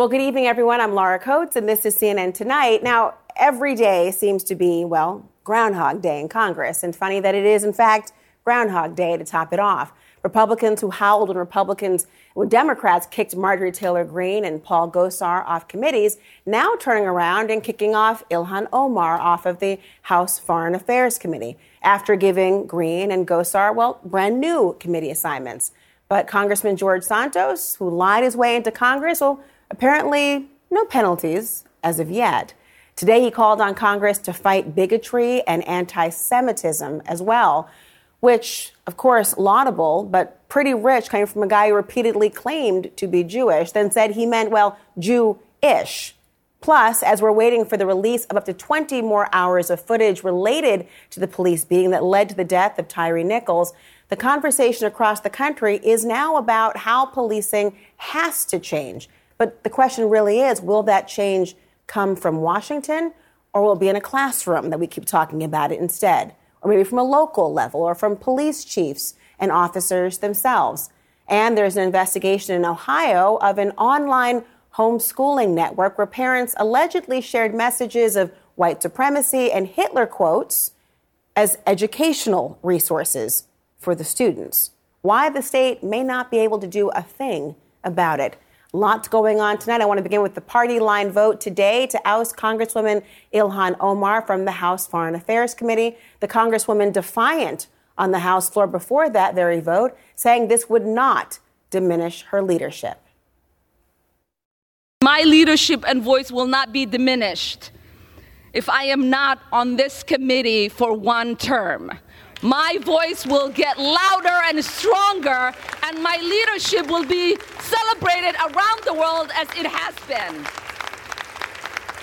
Well, good evening, everyone. I'm Laura Coates, and this is CNN Tonight. Now, every day seems to be, well, Groundhog Day in Congress. And funny that it is, in fact, Groundhog Day to top it off. Republicans who howled when Republicans, when Democrats kicked Marjorie Taylor Greene and Paul Gosar off committees, now turning around and kicking off Ilhan Omar off of the House Foreign Affairs Committee after giving Greene and Gosar, well, brand new committee assignments. But Congressman George Santos, who lied his way into Congress, well, apparently no penalties as of yet. Today, he called on Congress to fight bigotry and anti Semitism as well which, of course, laudable, but pretty rich, coming from a guy who repeatedly claimed to be Jewish, then said he meant, well, Jew-ish. Plus, as we're waiting for the release of up to 20 more hours of footage related to the police beating that led to the death of Tyre Nichols, the conversation across the country is now about how policing has to change. But the question really is will that change come from Washington or will it be in a classroom that we keep talking about it instead? or maybe from a local level or from police chiefs and officers themselves. And there's an investigation in Ohio of an online homeschooling network where parents allegedly shared messages of white supremacy and Hitler quotes as educational resources for the students. Why the state may not be able to do a thing about it. Lots going on tonight. I want to begin with the party line vote today to oust Congresswoman Ilhan Omar from the House Foreign Affairs Committee. The Congresswoman defiant on the House floor before that very vote, saying this would not diminish her leadership. My leadership and voice will not be diminished if I am not on this committee for one term my voice will get louder and stronger, and my leadership will be celebrated around the world as it has been.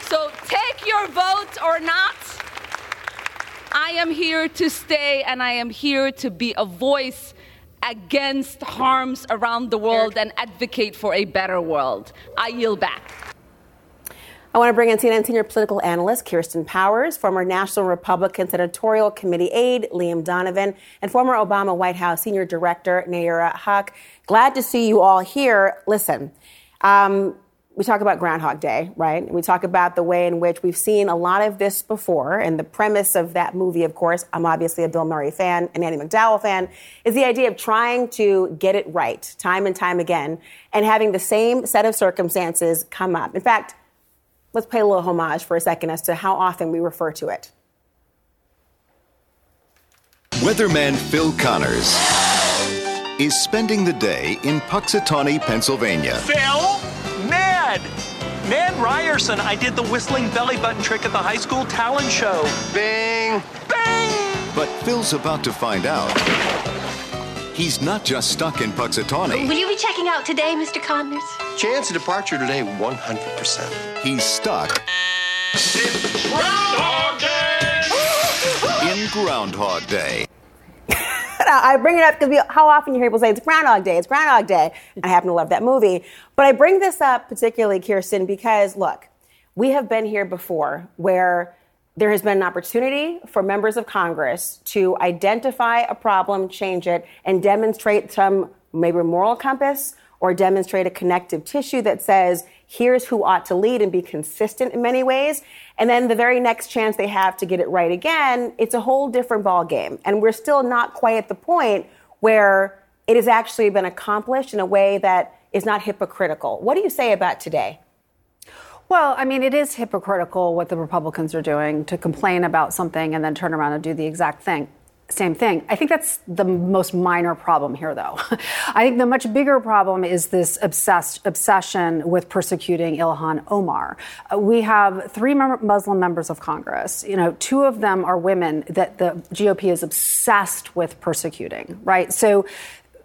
So take your vote or not. I am here to stay, and I am here to be a voice against harms around the world and advocate for a better world. I yield back. I want to bring in CNN senior political analyst Kirsten Powers, former National Republican Senatorial Committee aide Liam Donovan, and former Obama White House senior director Nayyera Haq. Glad to see you all here. Listen, um, we talk about Groundhog Day, right? We talk about the way in which we've seen a lot of this before. And the premise of that movie, of course, I'm obviously a Bill Murray fan, an Andie MacDowell fan, is the idea of trying to get it right time and time again and having the same set of circumstances come up. In fact, let's pay a little homage for a second as to how often we refer to it. Weatherman Phil Connors is spending the day in Punxsutawney, Pennsylvania. Phil? Ned! Ned Ryerson, I did the whistling belly button trick at the high school talent show. Bing! Bing! But Phil's about to find out He's not just stuck in Punxsutawney. Will you be checking out today, Mr. Connors? Chance of departure today, 100%. He's stuck. In Groundhog Day! in Groundhog Day. I bring it up because how often you hear people say it's Groundhog Day, it's Groundhog Day. I happen to love that movie. But I bring this up particularly, Kirsten, because look, we have been here before where there has been an opportunity for members of Congress to identify a problem, change it, and demonstrate some maybe moral compass or demonstrate a connective tissue that says, here's who ought to lead and be consistent in many ways. And then the very next chance they have to get it right again, it's a whole different ball game. And we're still not quite at the point where it has actually been accomplished in a way that is not hypocritical. What do you say about today? Well, I mean, it is hypocritical what the Republicans are doing to complain about something and then turn around and do the exact thing same thing. I think that's the most minor problem here, though. I think the much bigger problem is this obsessed, obsession with persecuting Ilhan Omar. Uh, we have three Muslim members of Congress. You know, two of them are women that the GOP is obsessed with persecuting, right? So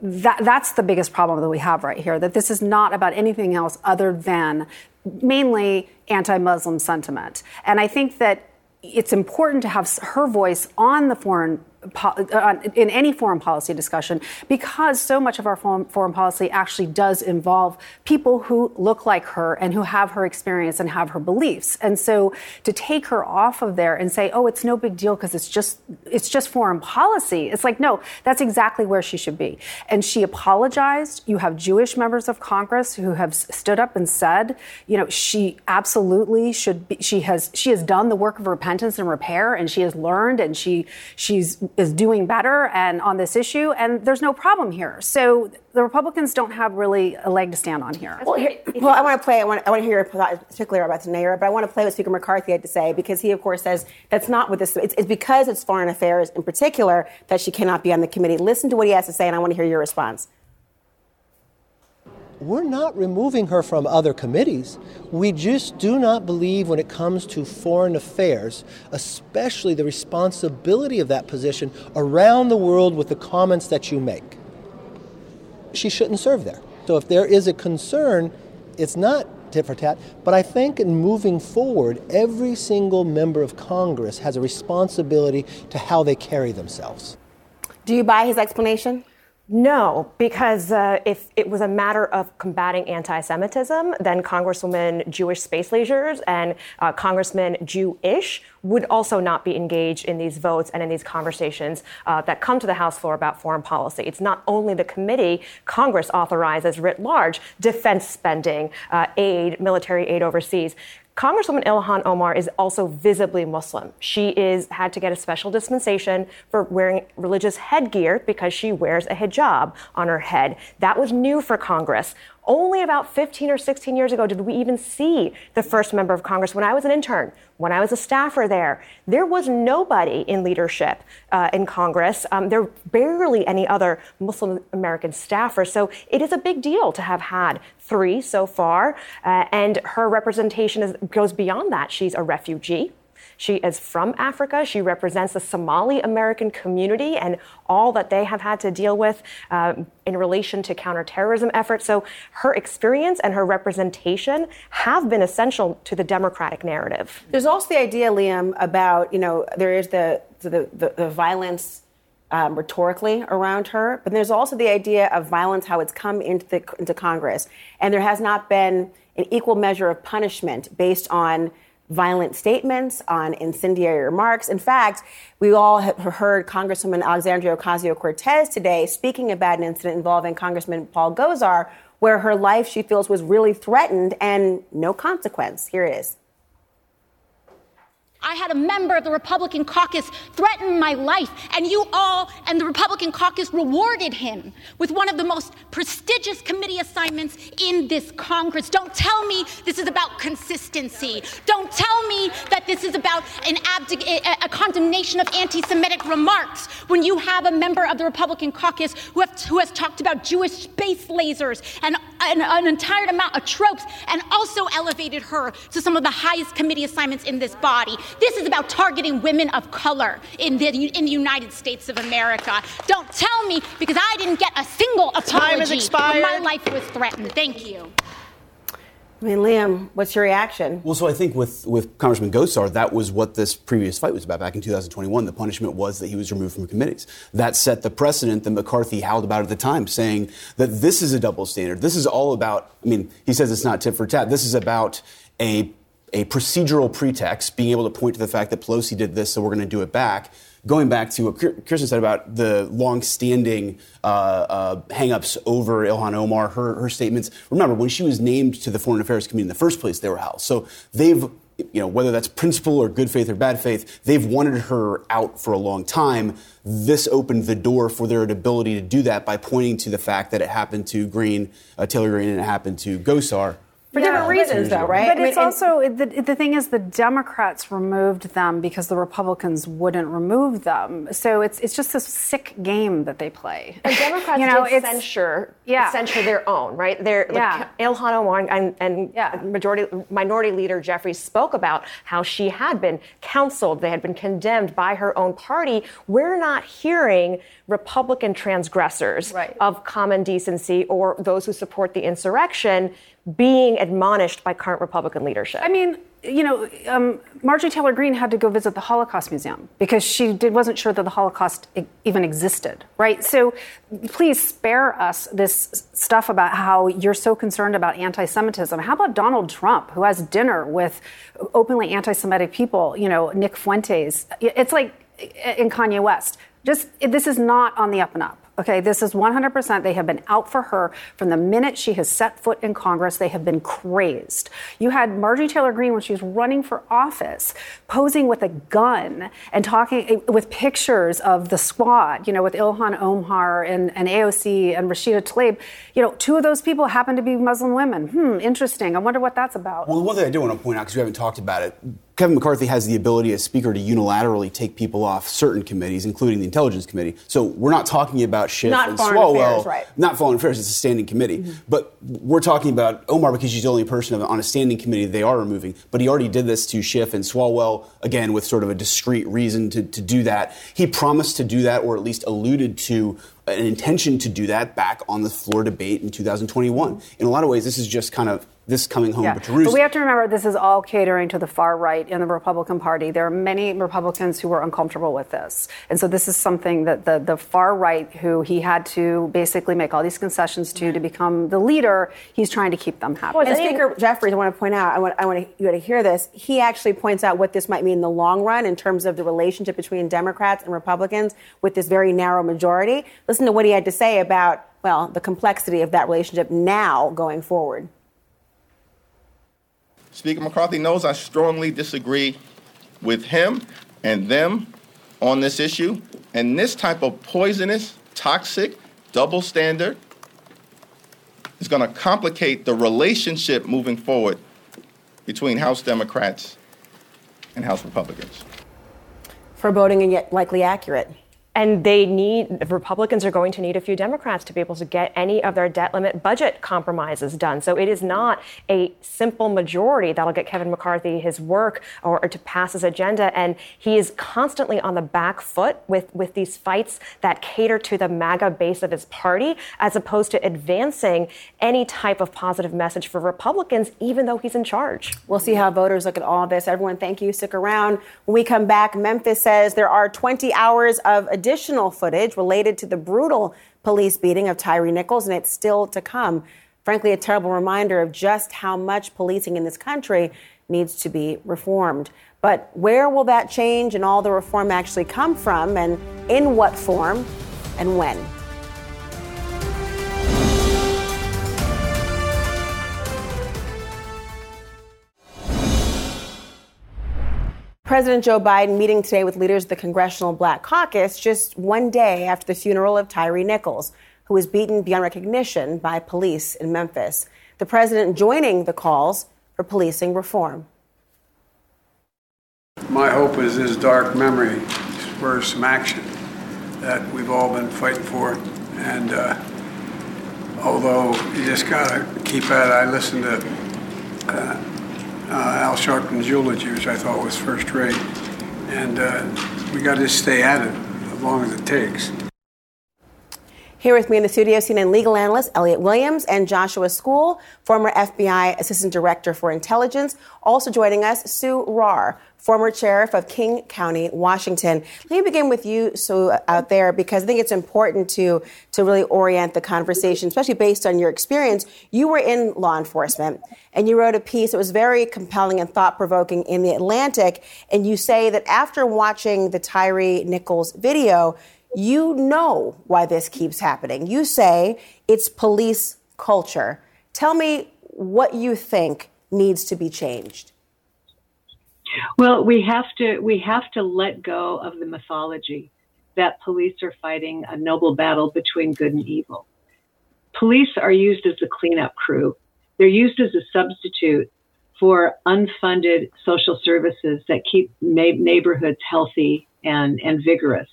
that, that's the biggest problem that we have right here, that this is not about anything else other than mainly anti Muslim sentiment. And I think that it's important to have her voice on the foreign Uh, in any foreign policy discussion because so much of our foreign policy actually does involve people who look like her and who have her experience and have her beliefs. And so to take her off of there and say, "Oh, it's no big deal because it's just it's just foreign policy." It's like, "No, that's exactly where she should be." And she apologized. You have Jewish members of Congress who have stood up and said, you know, she absolutely should be she has she has done the work of repentance and repair and she has learned and she she's is doing better and on this issue, and there's no problem here. So the Republicans don't have really a leg to stand on here. Well, here, well I want to play. I want, I want to hear your thoughts, particularly about Nair, but I want to play what Speaker McCarthy had to say because he, of course, says that's not what this. It's, it's because it's foreign affairs in particular that she cannot be on the committee. Listen to what he has to say, and I want to hear your response we're not removing her from other committees. We just do not believe when it comes to foreign affairs, especially the responsibility of that position around the world with the comments that you make. She shouldn't serve there. So if there is a concern, it's not tit for tat. But I think in moving forward, every single member of Congress has a responsibility to how they carry themselves. Do you buy his explanation? No, because uh, if it was a matter of combating anti Semitism, then Congresswoman Jewish space lasers and uh, Congressman Jewish would also not be engaged in these votes and in these conversations uh, that come to the House floor about foreign policy. It's not only the committee, Congress authorizes writ large defense spending, uh, aid, military aid overseas. Congresswoman Ilhan Omar is also visibly Muslim. She is had to get a special dispensation for wearing religious headgear because she wears a hijab on her head. That was new for Congress. Only about 15 or 16 years ago did we even see the first member of Congress when I was an intern, when I was a staffer there. There was nobody in leadership uh, in Congress. Um, there were barely any other Muslim American staffers. So it is a big deal to have had three so far. Uh, and her representation is, goes beyond that. She's a refugee. She is from Africa. She represents the Somali American community and all that they have had to deal with um, in relation to counterterrorism efforts. So her experience and her representation have been essential to the Democratic narrative. There's also the idea, Liam, about, you know, there is the, the, the, the violence. Um, rhetorically around her, but there's also the idea of violence, how it's come into, the, into Congress, and there has not been an equal measure of punishment based on violent statements, on incendiary remarks. In fact, we all heard Congresswoman Alexandria Ocasio Cortez today speaking about an incident involving Congressman Paul Gosar, where her life, she feels, was really threatened and no consequence. Here it is. I had a member of the Republican caucus threaten my life, and you all and the Republican caucus rewarded him with one of the most prestigious committee assignments in this Congress. Don't tell me this is about consistency. Don't tell me that this is about an abdic- a, a condemnation of anti Semitic remarks when you have a member of the Republican caucus who, have, who has talked about Jewish space lasers and, and an entire amount of tropes and also elevated her to some of the highest committee assignments in this body. This is about targeting women of color in the, in the United States of America. Don't tell me because I didn't get a single apology when my life was threatened. Thank you. I mean, Liam, what's your reaction? Well, so I think with, with Congressman Gosar, that was what this previous fight was about back in 2021. The punishment was that he was removed from committees. That set the precedent that McCarthy howled about at the time, saying that this is a double standard. This is all about, I mean, he says it's not tit for tat. This is about a a procedural pretext, being able to point to the fact that Pelosi did this, so we're going to do it back. Going back to what Kirsten said about the long-standing uh, uh, hangups over Ilhan Omar, her, her statements. Remember, when she was named to the Foreign Affairs Committee in the first place, they were housed. So they've you know, whether that's principle or good faith or bad faith, they've wanted her out for a long time. This opened the door for their ability to do that by pointing to the fact that it happened to Greene, uh, Taylor Greene, and it happened to Gosar. For yeah, different reasons, though, right? But I mean, it's also the, the thing is the Democrats removed them because the Republicans wouldn't remove them. So it's it's just this sick game that they play. And Democrats you know, did censure yeah. censure their own, right? Their yeah. Ilhan Omar and, and yeah. majority minority leader Jeffries spoke about how she had been counseled, they had been condemned by her own party. We're not hearing Republican transgressors right. of common decency or those who support the insurrection being admonished by current Republican leadership. I mean, you know, um, Marjorie Taylor Greene had to go visit the Holocaust Museum because she did, wasn't sure that the Holocaust even existed, right? So please spare us this stuff about how you're so concerned about anti Semitism. How about Donald Trump, who has dinner with openly anti Semitic people, you know, Nick Fuentes? It's like in Kanye West. Just this is not on the up and up. Okay, this is 100%. They have been out for her from the minute she has set foot in Congress. They have been crazed. You had Marjorie Taylor Greene when she was running for office, posing with a gun and talking eh, with pictures of the squad, you know, with Ilhan Omar and, and AOC and Rashida Tlaib. You know, two of those people happen to be Muslim women. Hmm, interesting. I wonder what that's about. Well, the one thing I do want to point out, because we haven't talked about it, Kevin McCarthy has the ability as Speaker to unilaterally take people off certain committees, including the Intelligence Committee. So we're not talking about Schiff not and foreign Swalwell. Affairs, right. Not foreign affairs, it's a standing committee. Mm-hmm. But we're talking about Omar because she's the only person on a standing committee they are removing. But he already did this to Schiff and Swalwell, again, with sort of a discreet reason to, to do that. He promised to do that, or at least alluded to an intention to do that back on the floor debate in 2021. In a lot of ways, this is just kind of this coming home yeah. to roost. But we have to remember this is all catering to the far right in the Republican Party. There are many Republicans who are uncomfortable with this. And so this is something that the, the far right, who he had to basically make all these concessions to to become the leader, he's trying to keep them happy. Well, and Speaker Jeffries, I want to point out, I want, I want you to hear this. He actually points out what this might mean in the long run in terms of the relationship between Democrats and Republicans with this very narrow majority. Listen to what he had to say about, well, the complexity of that relationship now going forward. Speaker McCarthy knows I strongly disagree with him and them on this issue. And this type of poisonous, toxic, double standard is going to complicate the relationship moving forward between House Democrats and House Republicans. Foreboding and yet likely accurate. And they need, Republicans are going to need a few Democrats to be able to get any of their debt limit budget compromises done. So it is not a simple majority that'll get Kevin McCarthy his work or, or, to pass his agenda. And he is constantly on the back foot with, with these fights that cater to the MAGA base of his party, as opposed to advancing any type of positive message for Republicans, even though he's in charge. We'll see how voters look at all this. Everyone, thank you. Stick around. When we come back, Memphis says there are 20 hours of additional footage related to the brutal police beating of Tyre Nichols, and it's still to come. Frankly, a terrible reminder of just how much policing in this country needs to be reformed. But where will that change and all the reform actually come from, and in what form, and when? President Joe Biden meeting today with leaders of the Congressional Black Caucus just one day after the funeral of Tyre Nichols, who was beaten beyond recognition by police in Memphis. The president joining the calls for policing reform. My hope is his dark memory spurs some action that we've all been fighting for. And uh, although you just got to keep at it, I listened to uh, Al Sharpton's eulogy, which I thought was first rate. And uh, we got to stay at it as long as it takes. Here with me in the studio, CNN legal analyst Elliot Williams and Joshua Skule, former FBI Assistant Director for Intelligence. Also joining us, Sue Rahr, former sheriff of King County, Washington. Let me begin with you, Sue, out there, because I think it's important to, to really orient the conversation, especially based on your experience. You were in law enforcement and you wrote a piece that was very compelling and thought provoking in The Atlantic. And you say that after watching the Tyre Nichols video, you know why this keeps happening. You say it's police culture. Tell me what you think needs to be changed. Well, we have to we have to let go of the mythology that police are fighting a noble battle between good and evil. Police are used as a cleanup crew. they're used as a substitute for unfunded social services that keep na- neighborhoods healthy and, and vigorous.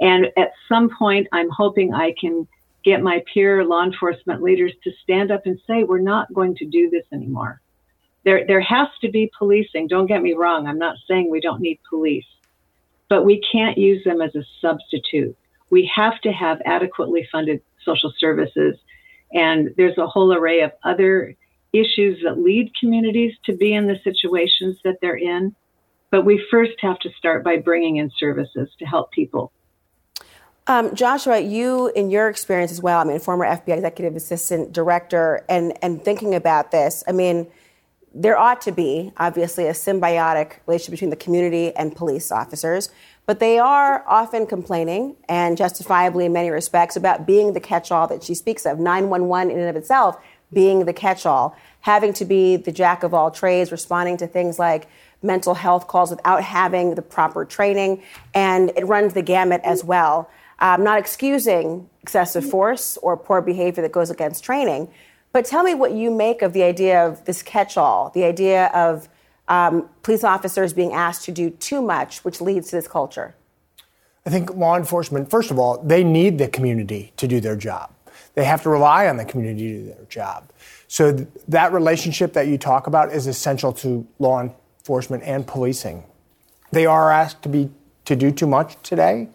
And at some point, I'm hoping I can get my peer law enforcement leaders to stand up and say, we're not going to do this anymore. There, there has to be policing. Don't get me wrong. I'm not saying we don't need police, but we can't use them as a substitute. We have to have adequately funded social services. And there's a whole array of other issues that lead communities to be in the situations that they're in. But we first have to start by bringing in services to help people. Um, Joshua, you, in your experience as well, I mean, former FBI executive assistant director, and, and thinking about this, I mean, there ought to be, obviously, a symbiotic relationship between the community and police officers, but they are often complaining, and justifiably in many respects, about being the catch all that she speaks of. 911 in and of itself being the catch all, having to be the jack of all trades, responding to things like mental health calls without having the proper training, and it runs the gamut as well. I'm not excusing excessive force or poor behavior that goes against training, but tell me what you make of the idea of this catch all, the idea of um, police officers being asked to do too much, which leads to this culture. I think law enforcement, first of all, they need the community to do their job. They have to rely on the community to do their job. So th- that relationship that you talk about is essential to law enforcement and policing. They are asked to be to do too much today.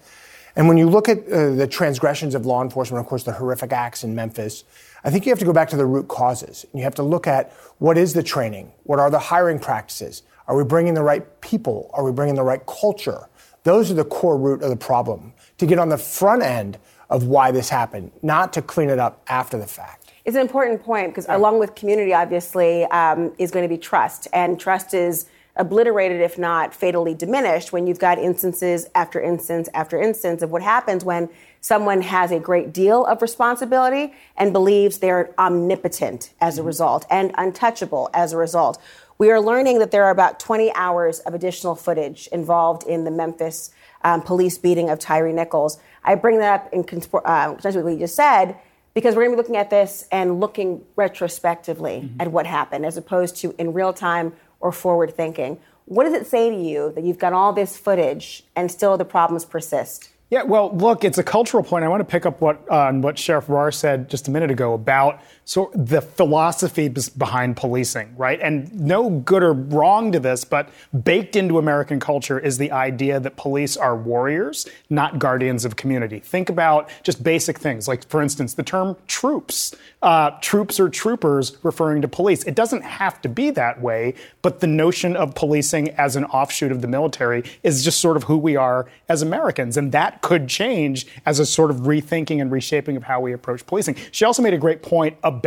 And when you look at uh, the transgressions of law enforcement, of course, the horrific acts in Memphis, I think you have to go back to the root causes. You have to look at what is the training? What are the hiring practices? Are we bringing the right people? Are we bringing the right culture? Those are the core root of the problem. To get on the front end of why this happened, not to clean it up after the fact. It's an important point because, along with community, obviously, um, is going to be trust. And trust is obliterated, if not fatally diminished, when you've got instances after instance after instance of what happens when someone has a great deal of responsibility and believes they're omnipotent as a result and untouchable as a result. We are learning that there are about 20 hours of additional footage involved in the Memphis um, police beating of Tyre Nichols. I bring that up in uh, conjunction with what you just said because we're going to be looking at this and looking retrospectively mm-hmm. at what happened as opposed to in real time or forward thinking. What does it say to you that you've got all this footage and still the problems persist? Yeah, well, look, it's a cultural point. I want to pick up what uh, what Sheriff Rahr said just a minute ago about so the philosophy behind policing, right? And no good or wrong to this, but baked into American culture is the idea that police are warriors, not guardians of community. Think about just basic things, like for instance, the term troops. Uh, troops or troopers referring to police. It doesn't have to be that way, but the notion of policing as an offshoot of the military is just sort of who we are as Americans, and that could change as a sort of rethinking and reshaping of how we approach policing. She also made a great point about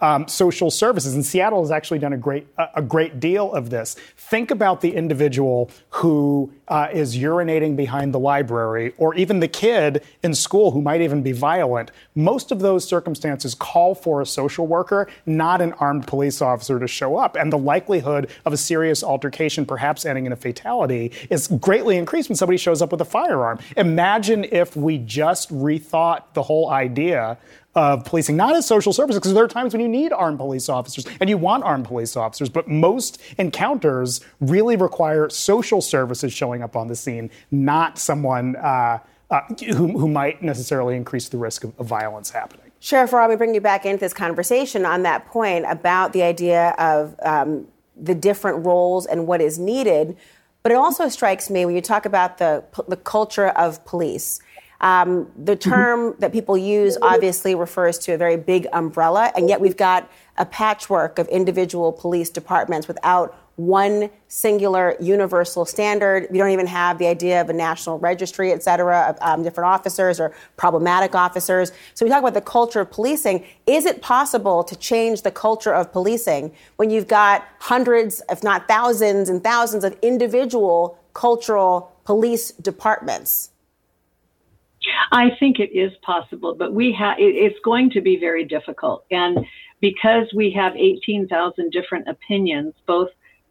um, social services. And Seattle has actually done a great a, great deal of this. Think about the individual who uh, is urinating behind the library, or even the kid in school who might even be violent. Most of those circumstances call for a social worker, not an armed police officer, to show up. And the likelihood of a serious altercation, perhaps ending in a fatality, is greatly increased when somebody shows up with a firearm. Imagine if we just rethought the whole idea of policing, not as social services, because there are times when you need armed police officers and you want armed police officers, but most encounters really require social services showing up on the scene, not someone uh, uh, who, who, might necessarily increase the risk of, of violence happening. Sheriff Rahr, we bring you back into this conversation on that point about the idea of um, the different roles and what is needed. But it also strikes me when you talk about the, the culture of police um, the mm-hmm. term that people use obviously refers to a very big umbrella, and yet we've got a patchwork of individual police departments without one singular universal standard. We don't even have the idea of a national registry, et cetera, of um, different officers or problematic officers. So we talk about the culture of policing. Is it possible to change the culture of policing when you've got hundreds, if not thousands and thousands of individual cultural police departments? I think it is possible, but we have it's going to be very difficult. And because we have 18,000 different opinions, both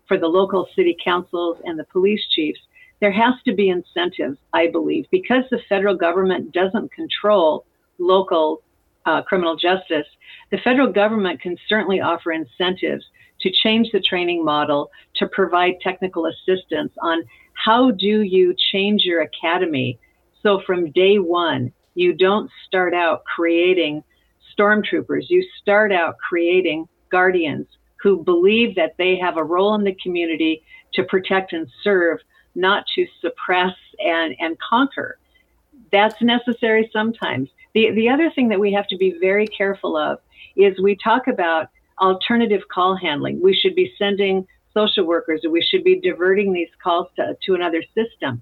for the local city councils and the police chiefs, there has to be incentives, I believe, because the federal government doesn't control local uh, criminal justice, the federal government can certainly offer incentives to change the training model to provide technical assistance on how do you change your academy so from day one you don't start out creating stormtroopers you start out creating guardians who believe that they have a role in the community to protect and serve not to suppress and, and conquer that's necessary sometimes the, the other thing that we have to be very careful of is we talk about alternative call handling. We should be sending social workers or we should be diverting these calls to, to another system.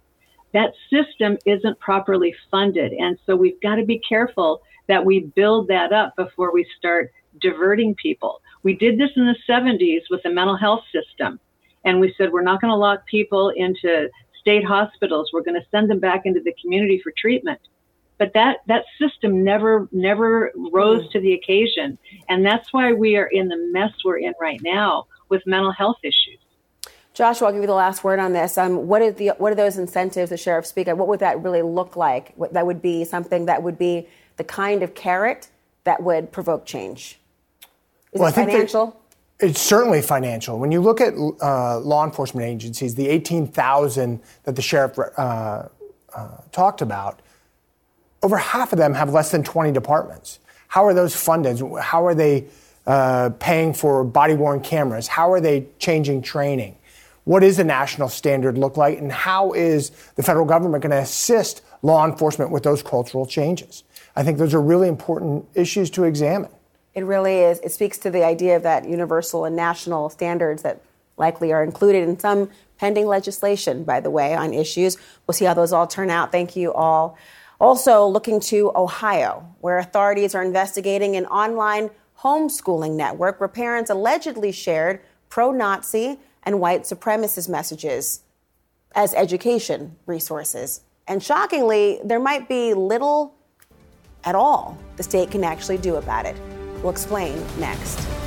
That system isn't properly funded. And so we've got to be careful that we build that up before we start diverting people. We did this in the 70s with the mental health system. And we said, we're not going to lock people into state hospitals. We're going to send them back into the community for treatment but that that system never never rose mm-hmm. to the occasion and that's why we are in the mess we're in right now with mental health issues Joshua, I'll give you the last word on this. Um, what, is the, what are those incentives the sheriff speak of? What would that really look like? What, that would be something that would be the kind of carrot that would provoke change. Is well, it financial? It's certainly financial. When you look at uh, law enforcement agencies, the 18,000 that the sheriff uh, uh, talked about, over half of them have less than 20 departments. How are those funded? How are they uh, paying for body worn cameras? How are they changing training? What does a national standard look like? And how is the federal government going to assist law enforcement with those cultural changes? I think those are really important issues to examine. It really is. It speaks to the idea of that universal and national standards that likely are included in some pending legislation, by the way, on issues. We'll see how those all turn out. Thank you all. Also, looking to Ohio, where authorities are investigating an online homeschooling network where parents allegedly shared pro Nazi and white supremacist messages as education resources. And shockingly, there might be little at all the state can actually do about it. We'll explain next.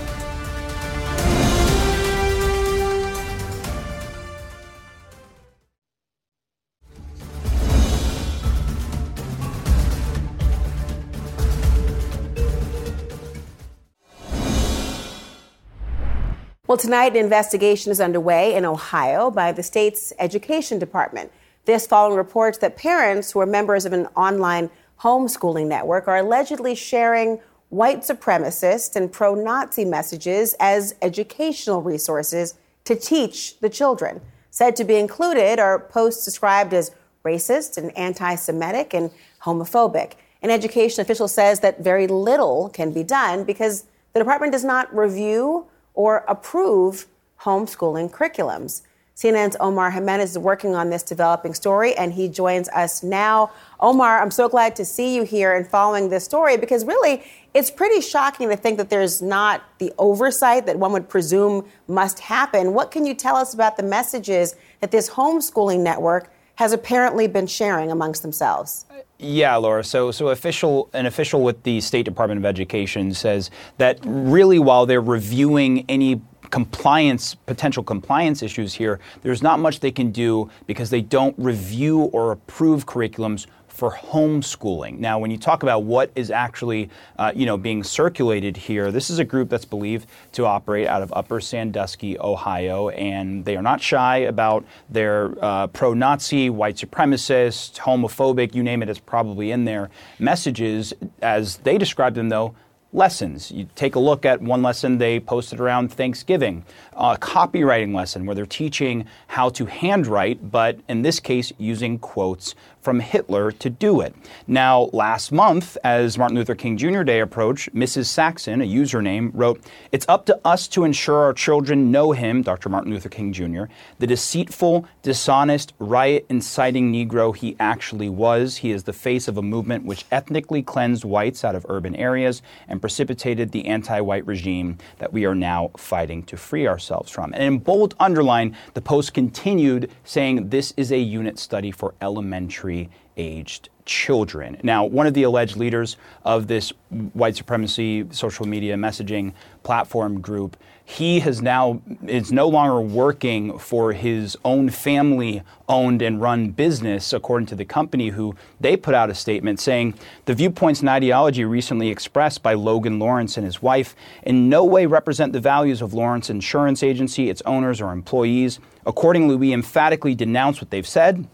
Well, tonight, an investigation is underway in Ohio by the state's education department. This following reports that parents who are members of an online homeschooling network are allegedly sharing white supremacist and pro Nazi messages as educational resources to teach the children. Said to be included are posts described as racist and anti Semitic and homophobic. An education official says that very little can be done because the department does not review or approve homeschooling curriculums. CNN's Omar Jimenez is working on this developing story, and he joins us now. Omar, I'm so glad to see you here and following this story because really it's pretty shocking to think that there's not the oversight that one would presume must happen. What can you tell us about the messages that this homeschooling network has apparently been sharing amongst themselves? Yeah, Laura. So, so official, an official with the State Department of Education says that really, while they're reviewing any compliance potential compliance issues here, there's not much they can do because they don't review or approve curriculums for homeschooling. Now, when you talk about what is actually, uh, you know, being circulated here, this is a group that's believed to operate out of Upper Sandusky, Ohio, and they are not shy about their uh, pro-Nazi, white supremacist, homophobic, you name it, it's probably in their messages. As they describe them, though, lessons. You take a look at one lesson they posted around Thanksgiving, a copywriting lesson where they're teaching how to handwrite, but in this case, using quotes from Hitler to do it. Now, last month, as Martin Luther King Jr. Day approached, Mrs. Saxon, a username, wrote, It's up to us to ensure our children know him, Dr. Martin Luther King Jr., the deceitful, dishonest, riot inciting Negro he actually was. He is the face of a movement which ethnically cleansed whites out of urban areas and precipitated the anti white regime that we are now fighting to free ourselves from. And in bold underline, the Post continued saying this is a unit study for elementary aged children. Now, one of the alleged leaders of this white supremacy social media messaging platform group he has now is no longer working for his own family owned and run business according to the company who they put out a statement saying the viewpoints and ideology recently expressed by Logan Lawrence and his wife in no way represent the values of Lawrence Insurance Agency, its owners or employees. Accordingly, we emphatically denounce what they've said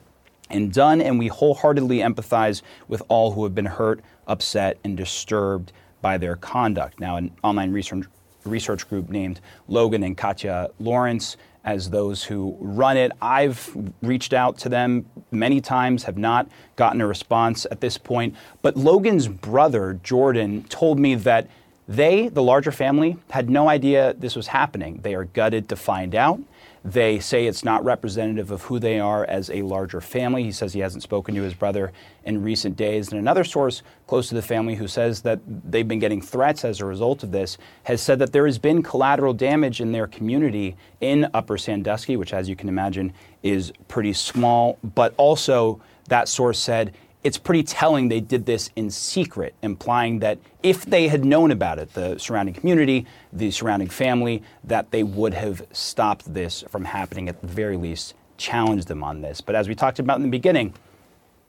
and done and we wholeheartedly empathize with all who have been hurt, upset and disturbed by their conduct. Now, an online research research group named Logan and Katya Lawrence as those who run it. I've reached out to them many times, have not gotten a response at this point. But Logan's brother, Jordan, told me that they, the larger family, had no idea this was happening. They are gutted to find out. They say it's not representative of who they are as a larger family. He says he hasn't spoken to his brother in recent days. And another source close to the family who says that they've been getting threats as a result of this has said that there has been collateral damage in their community in Upper Sandusky, which, as you can imagine, is pretty small. But also, that source said it's pretty telling they did this in secret, implying that if they had known about it, the surrounding community, the surrounding family, that they would have stopped this from happening at the very least, challenged them on this. But as we talked about in the beginning,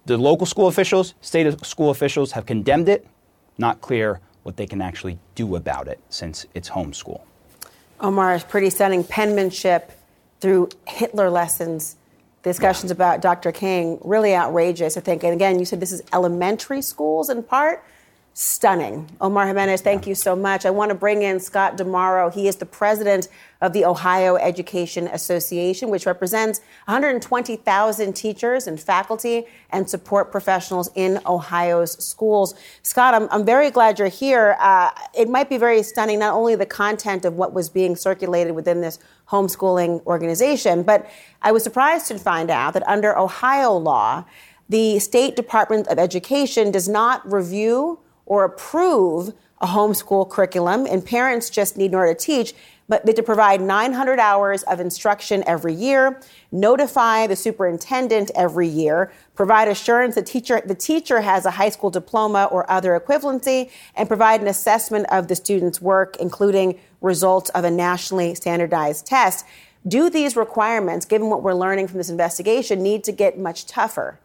the local school officials, state school officials have condemned it. Not clear what they can actually do about it since it's homeschool. Omar, is pretty stunning penmanship through Hitler lessons discussions yeah. about Dr. King really outrageous, I think. And again, you said this is elementary schools in part. Stunning. Omar Jimenez, thank yeah. you so much. I want to bring in Scott DiMauro. He is the president of the Ohio Education Association, which represents 120,000 teachers and faculty and support professionals in Ohio's schools. Scott, I'm, I'm very glad you're here. Uh, it might be very stunning, not only the content of what was being circulated within this homeschooling organization. But I was surprised to find out that under Ohio law, the State Department of Education does not review or approve a homeschool curriculum, and parents just need in order to teach but they to provide 900 hours of instruction every year, notify the superintendent every year, provide assurance the teacher the teacher has a high school diploma or other equivalency, and provide an assessment of the student's work, including results of a nationally standardized test. Do these requirements, given what we're learning from this investigation, need to get much tougher?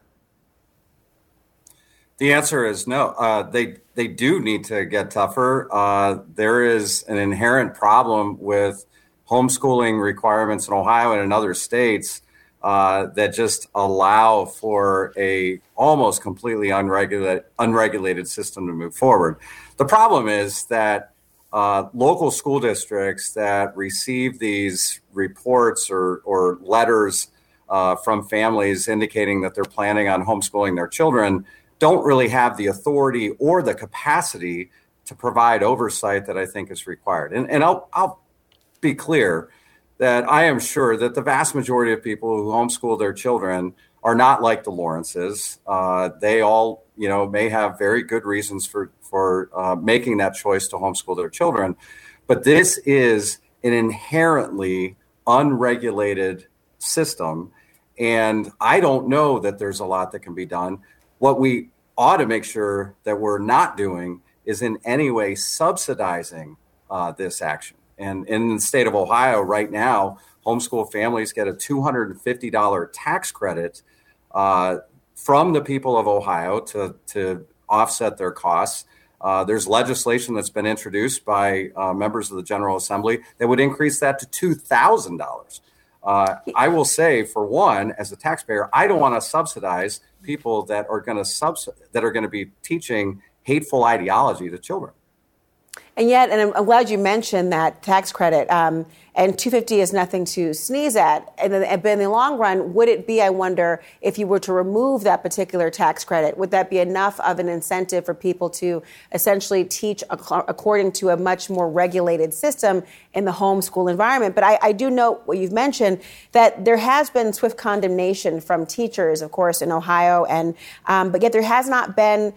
The answer is no. Uh, they they do need to get tougher. Uh, there is an inherent problem with homeschooling requirements in Ohio and in other states uh, that just allow for a almost completely unregulated unregulated system to move forward. The problem is that uh, local school districts that receive these reports or, or letters uh, from families indicating that they're planning on homeschooling their children don't really have the authority or the capacity to provide oversight that I think is required. And, and I'll, I'll be clear that I am sure that the vast majority of people who homeschool their children are not like the Lawrences. Uh, they all, you know, may have very good reasons for for uh, making that choice to homeschool their children. But this is an inherently unregulated system. And I don't know that there's a lot that can be done. What we ought to make sure that we're not doing is in any way subsidizing uh, this action. And in the state of Ohio right now, homeschool families get a $250 tax credit uh, from the people of Ohio to, to offset their costs. Uh, there's legislation that's been introduced by uh, members of the General Assembly that would increase that to $2,000. Uh, I will say, for one, as a taxpayer, I don't want to subsidize people that are going to subs- that are going to be teaching hateful ideology to children. And yet, and I'm, glad you mentioned that tax credit. Um, and 250 is nothing to sneeze at. And then, but in the long run, would it be? I wonder if you were to remove that particular tax credit, would that be enough of an incentive for people to essentially teach according to a much more regulated system in the homeschool environment? But I, I do note what you've mentioned that there has been swift condemnation from teachers, of course, in Ohio, and um, but yet there has not been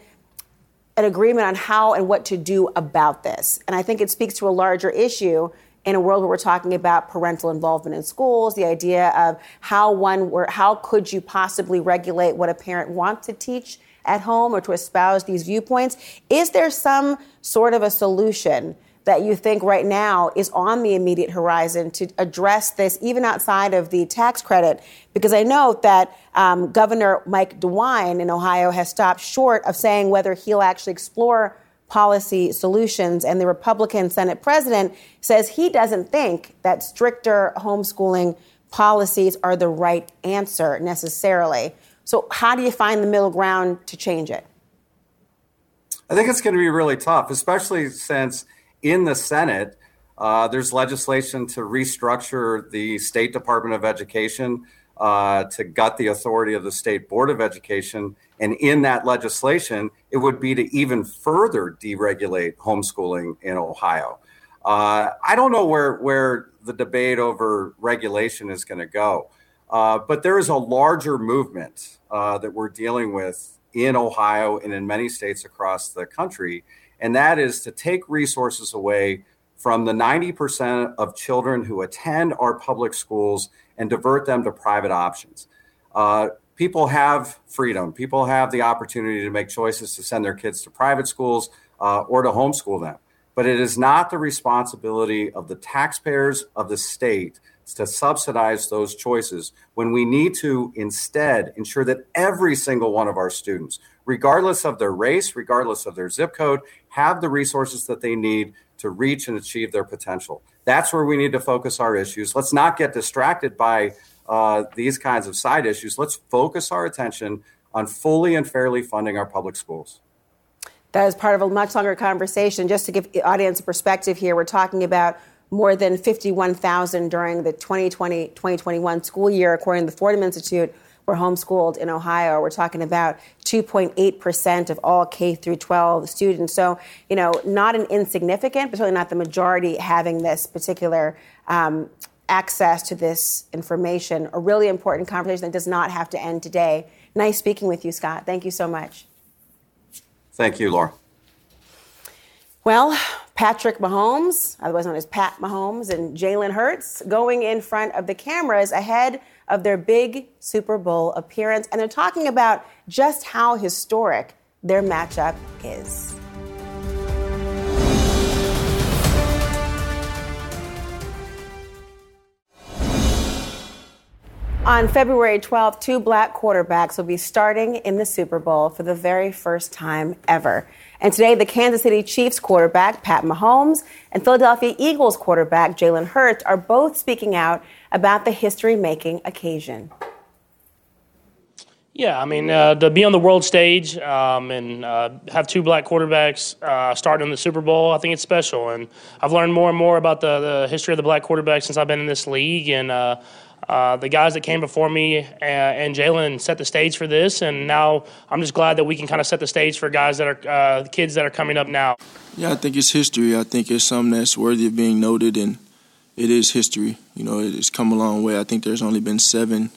an agreement on how and what to do about this. And I think it speaks to a larger issue in a world where we're talking about parental involvement in schools, the idea of how one how could you possibly regulate what a parent wants to teach at home or to espouse these viewpoints. Is there some sort of a solution that you think right now is on the immediate horizon to address this, even outside of the tax credit? Because I know that um, Governor Mike DeWine in Ohio has stopped short of saying whether he'll actually explore policy solutions. And the Republican Senate president says he doesn't think that stricter homeschooling policies are the right answer necessarily. So, how do you find the middle ground to change it? I think it's going to be really tough, especially since in the Senate, uh, there's legislation to restructure the State Department of Education uh, to gut the authority of the State Board of Education. And in that legislation, it would be to even further deregulate homeschooling in Ohio. Uh, I don't know where, where the debate over regulation is going to go, uh, but there is a larger movement uh, that we're dealing with in Ohio and in many states across the country and that is to take resources away from the 90% of children who attend our public schools and divert them to private options. Uh, people have freedom, people have the opportunity to make choices to send their kids to private schools uh, or to homeschool them. But it is not the responsibility of the taxpayers of the state to subsidize those choices when we need to instead ensure that every single one of our students, regardless of their race, regardless of their zip code, have the resources that they need to reach and achieve their potential. That's where we need to focus our issues. Let's not get distracted by uh, these kinds of side issues. Let's focus our attention on fully and fairly funding our public schools. That is part of a much longer conversation. Just to give the audience a perspective here, we're talking about more than 51,000 during the 2020 2021 school year, according to the Fordham Institute were homeschooled in Ohio. We're talking about 2.8% of all K through 12 students. So, you know, not an insignificant, but certainly not the majority having this particular um, access to this information. A really important conversation that does not have to end today. Nice speaking with you, Scott. Thank you so much. Thank you, Laura. Well, Patrick Mahomes, otherwise known as Pat Mahomes, and Jalen Hurts going in front of the cameras ahead of their big Super Bowl appearance. And they're talking about just how historic their matchup is. On February 12th, two black quarterbacks will be starting in the Super Bowl for the very first time ever. And today, the Kansas City Chiefs quarterback, Pat Mahomes, and Philadelphia Eagles quarterback, Jalen Hurts, are both speaking out about the history making occasion. Yeah, I mean, uh, to be on the world stage um, and uh, have two black quarterbacks uh, starting in the Super Bowl, I think it's special. And I've learned more and more about the, the history of the black quarterback since I've been in this league. And uh, uh, the guys that came before me and, uh, and Jalen set the stage for this, and now I'm just glad that we can kind of set the stage for guys that are uh, kids that are coming up now. Yeah, I think it's history. I think it's something that's worthy of being noted, and it is history. You know, it's come a long way. I think there's only been seven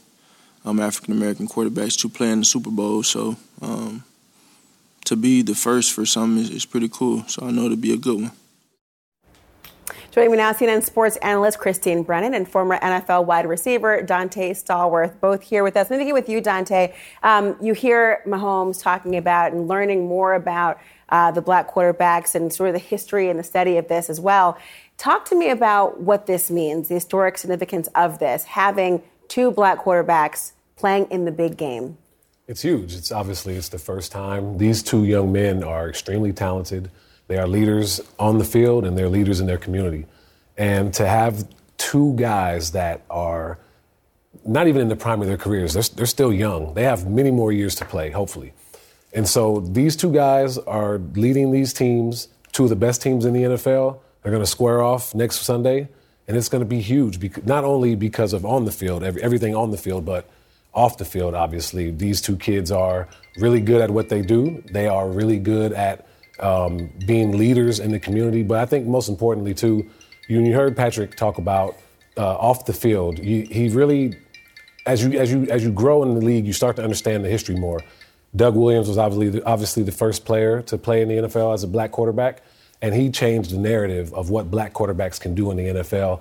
um, African American quarterbacks to play in the Super Bowl, so um, to be the first for some is, is pretty cool. So I know it'll be a good one. Joining me now, CNN sports analyst Christine Brennan and former NFL wide receiver Dante Stallworth, both here with us. Let me begin with you, Dante. Um, you hear Mahomes talking about and learning more about uh, the black quarterbacks and sort of the history and the study of this as well. Talk to me about what this means, the historic significance of this, having two black quarterbacks playing in the big game. It's huge. It's obviously it's the first time. These two young men are extremely talented. They are leaders on the field and they're leaders in their community. And to have two guys that are not even in the prime of their careers, they're, they're still young. They have many more years to play, hopefully. And so these two guys are leading these teams, two of the best teams in the NFL. They're going to square off next Sunday, and it's going to be huge, not only because of on the field, everything on the field, but off the field, obviously. These two kids are really good at what they do. They are really good at um, being leaders in the community. But I think most importantly, too, you, you heard Patrick talk about uh, off the field. He, he really, as you as you as you grow in the league, you start to understand the history more. Doug Williams was obviously the, obviously the first player to play in the NFL as a black quarterback, and he changed the narrative of what black quarterbacks can do in the NFL.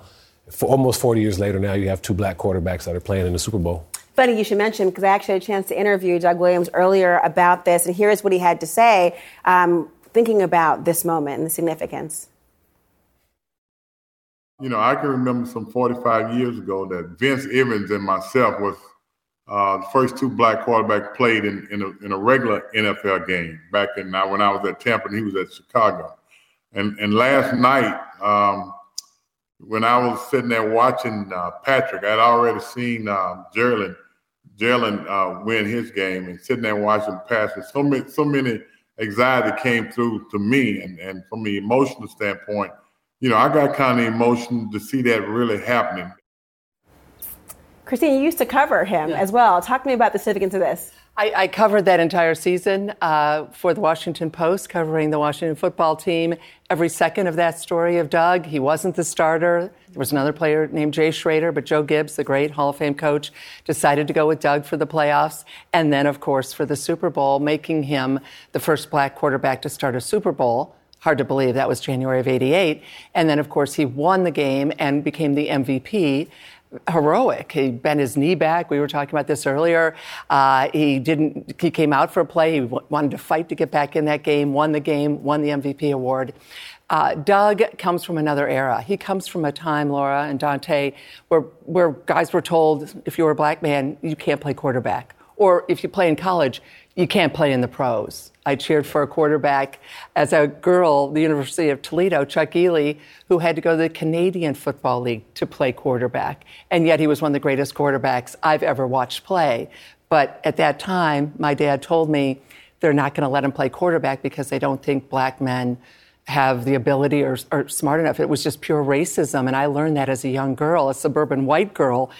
For almost 40 years later, now you have two black quarterbacks that are playing in the Super Bowl. Funny you should mention because I actually had a chance to interview Doug Williams earlier about this, and here's what he had to say, um, thinking about this moment and the significance. You know, I can remember some 45 years ago that Vince Evans and myself was uh, the first two black quarterbacks played in, in, a, in a regular NFL game back in now when I was at Tampa and he was at Chicago. And, and last night, um, when I was sitting there watching uh, Patrick, I'd already seen uh, Jalen Jalen uh, win his game and sitting there watching passes. So many, so many anxiety came through to me, and, and from the emotional standpoint, you know, I got kind of emotional to see that really happening. Christine, you used to cover him yeah. as well. Talk to me about the significance of this. I, I covered that entire season uh, for the Washington Post, covering the Washington football team. Every second of that story of Doug, he wasn't the starter. There was another player named Jay Schroeder, but Joe Gibbs, the great Hall of Fame coach, decided to go with Doug for the playoffs, and then, of course, for the Super Bowl, making him the first black quarterback to start a Super Bowl. Hard to believe that was January of 88. And then, of course, he won the game and became the MVP heroic. He bent his knee back. We were talking about this earlier. Uh, he didn't. He came out for a play. He w- wanted to fight to get back in that game. Won the game. Won the MVP award. Uh, Doug comes from another era. He comes from a time, Laura and Dante, where where guys were told if you were a black man, you can't play quarterback, or if you play in college, you can't play in the pros. I cheered for a quarterback as a girl, the University of Toledo, Chuck Ealey, who had to go to the Canadian Football League to play quarterback. And yet he was one of the greatest quarterbacks I've ever watched play. But at that time, my dad told me they're not going to let him play quarterback because they don't think black men have the ability or are smart enough. It was just pure racism. And I learned that as a young girl, a suburban white girl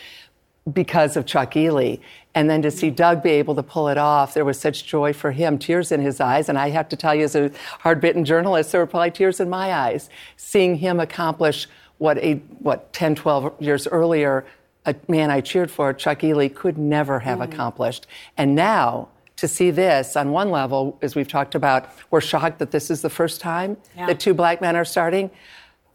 because of Chuck Ealey. And then to see Doug be able to pull it off, there was such joy for him, tears in his eyes. And I have to tell you, as a hard bitten journalist, there were probably tears in my eyes seeing him accomplish what, a, what 10, 12 years earlier, a man I cheered for, Chuck Ealey, could never have mm. accomplished. And now, to see this on one level, as we've talked about, we're shocked that this is the first time yeah. that two black men are starting.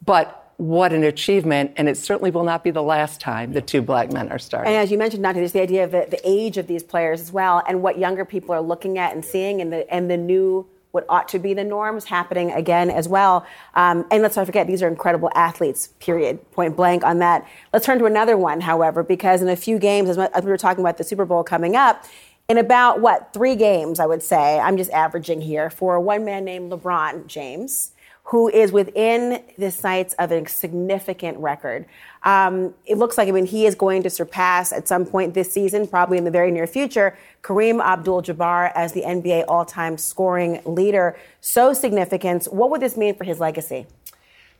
But what an achievement, and it certainly will not be the last time the two black men are starting. And as you mentioned, Dante, there's the idea of the, the age of these players as well, and what younger people are looking at and seeing, and the and the new what ought to be the norms happening again as well. Um, and let's not forget, these are incredible athletes, period, point blank on that. Let's turn to another one, however, because in a few games, as, we were talking about the Super Bowl coming up, in about what, three games, I would say, I'm just averaging here, for one man named LeBron James who is within the sights of a significant record. Um, it looks like, I mean, he is going to surpass at some point this season, probably in the very near future, Kareem Abdul Jabbar as the NBA all time scoring leader. So significant. What would this mean for his legacy?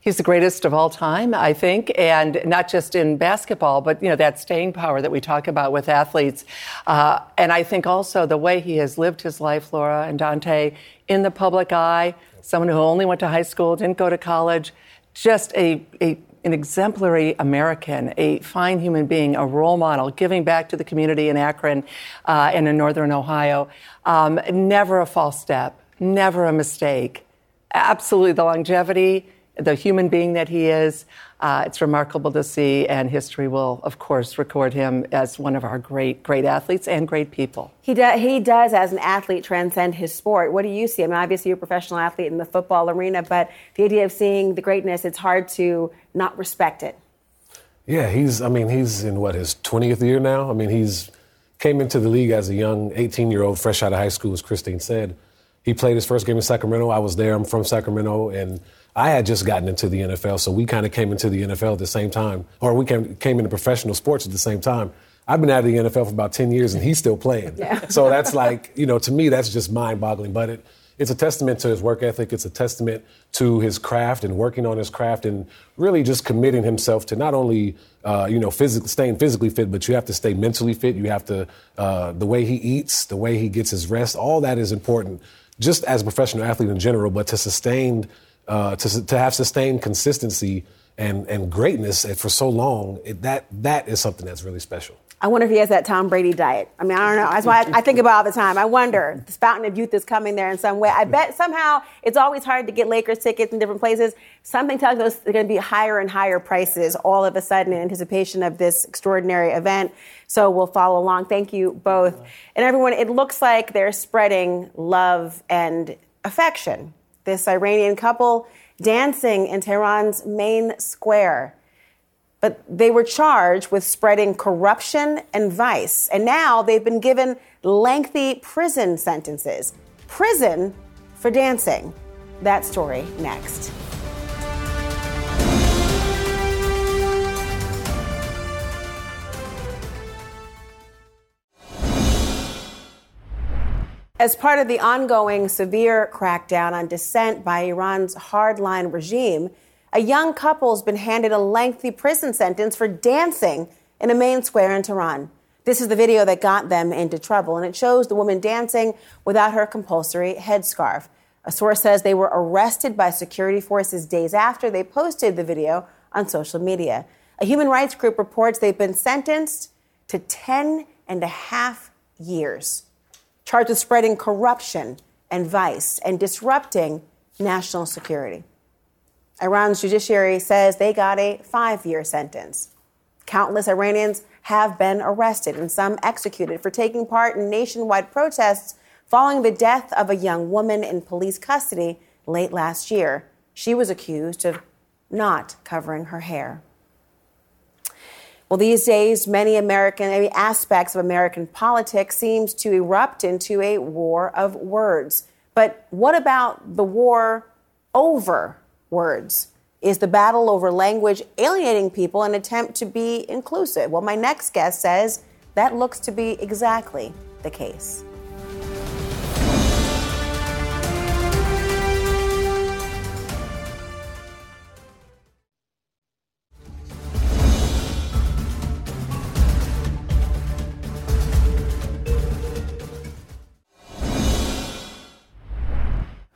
He's the greatest of all time, I think, and not just in basketball, but you know that staying power that we talk about with athletes. Uh, and I think also the way he has lived his life, Laura and Dante, in the public eye, someone who only went to high school, didn't go to college, just a, a an exemplary American, a fine human being, a role model, giving back to the community in Akron uh, and in Northern Ohio. Um, never a false step, never a mistake. Absolutely the longevity, the human being that he is. Uh, it's remarkable to see, and history will, of course, record him as one of our great, great athletes and great people. He, do, he does, as an athlete, transcend his sport. What do you see? I mean, obviously, you're a professional athlete in the football arena, but the idea of seeing the greatness, it's hard to not respect it. Yeah, he's, I mean, he's in what, his 20th year now? I mean, he's came into the league as a young 18 year old, fresh out of high school, as Christine said. He played his first game in Sacramento. I was there. I'm from Sacramento. And I had just gotten into the NFL, so we kind of came into the NFL at the same time, or we came, came into professional sports at the same time. I've been out of the NFL for about 10 years and he's still playing. Yeah. So that's like, you know, to me, that's just mind boggling. But it, it's a testament to his work ethic. It's a testament to his craft and working on his craft and really just committing himself to not only, uh, you know, physically, staying physically fit, but you have to stay mentally fit. You have to, uh, the way he eats, the way he gets his rest, all that is important just as a professional athlete in general, but to sustain uh, to, to have sustained consistency and, and greatness for so long, it, that, that is something that's really special. I wonder if he has that Tom Brady diet. I mean, I don't know. That's why I, I think about all the time. I wonder this fountain of youth is coming there in some way. I bet somehow it's always hard to get Lakers tickets in different places. Something tells us they're going to be higher and higher prices all of a sudden in anticipation of this extraordinary event. So we'll follow along. Thank you both. And everyone, it looks like they're spreading love and affection. This Iranian couple dancing in Tehran's main square but they were charged with spreading corruption and vice. And now they've been given lengthy prison sentences. Prison for dancing. That story next. As part of the ongoing severe crackdown on dissent by Iran's hardline regime, a young couple has been handed a lengthy prison sentence for dancing in a main square in Tehran. This is the video that got them into trouble, and it shows the woman dancing without her compulsory headscarf. A source says they were arrested by security forces days after they posted the video on social media. A human rights group reports they've been sentenced to 10 and a half years, charged with spreading corruption and vice and disrupting national security. Iran's judiciary says they got a five year sentence. Countless Iranians have been arrested and some executed for taking part in nationwide protests following the death of a young woman in police custody late last year. She was accused of not covering her hair. Well, these days, many American many aspects of American politics seems to erupt into a war of words. But what about the war over words. Is the battle over language alienating people an attempt to be inclusive? Well, my next guest says that looks to be exactly the case.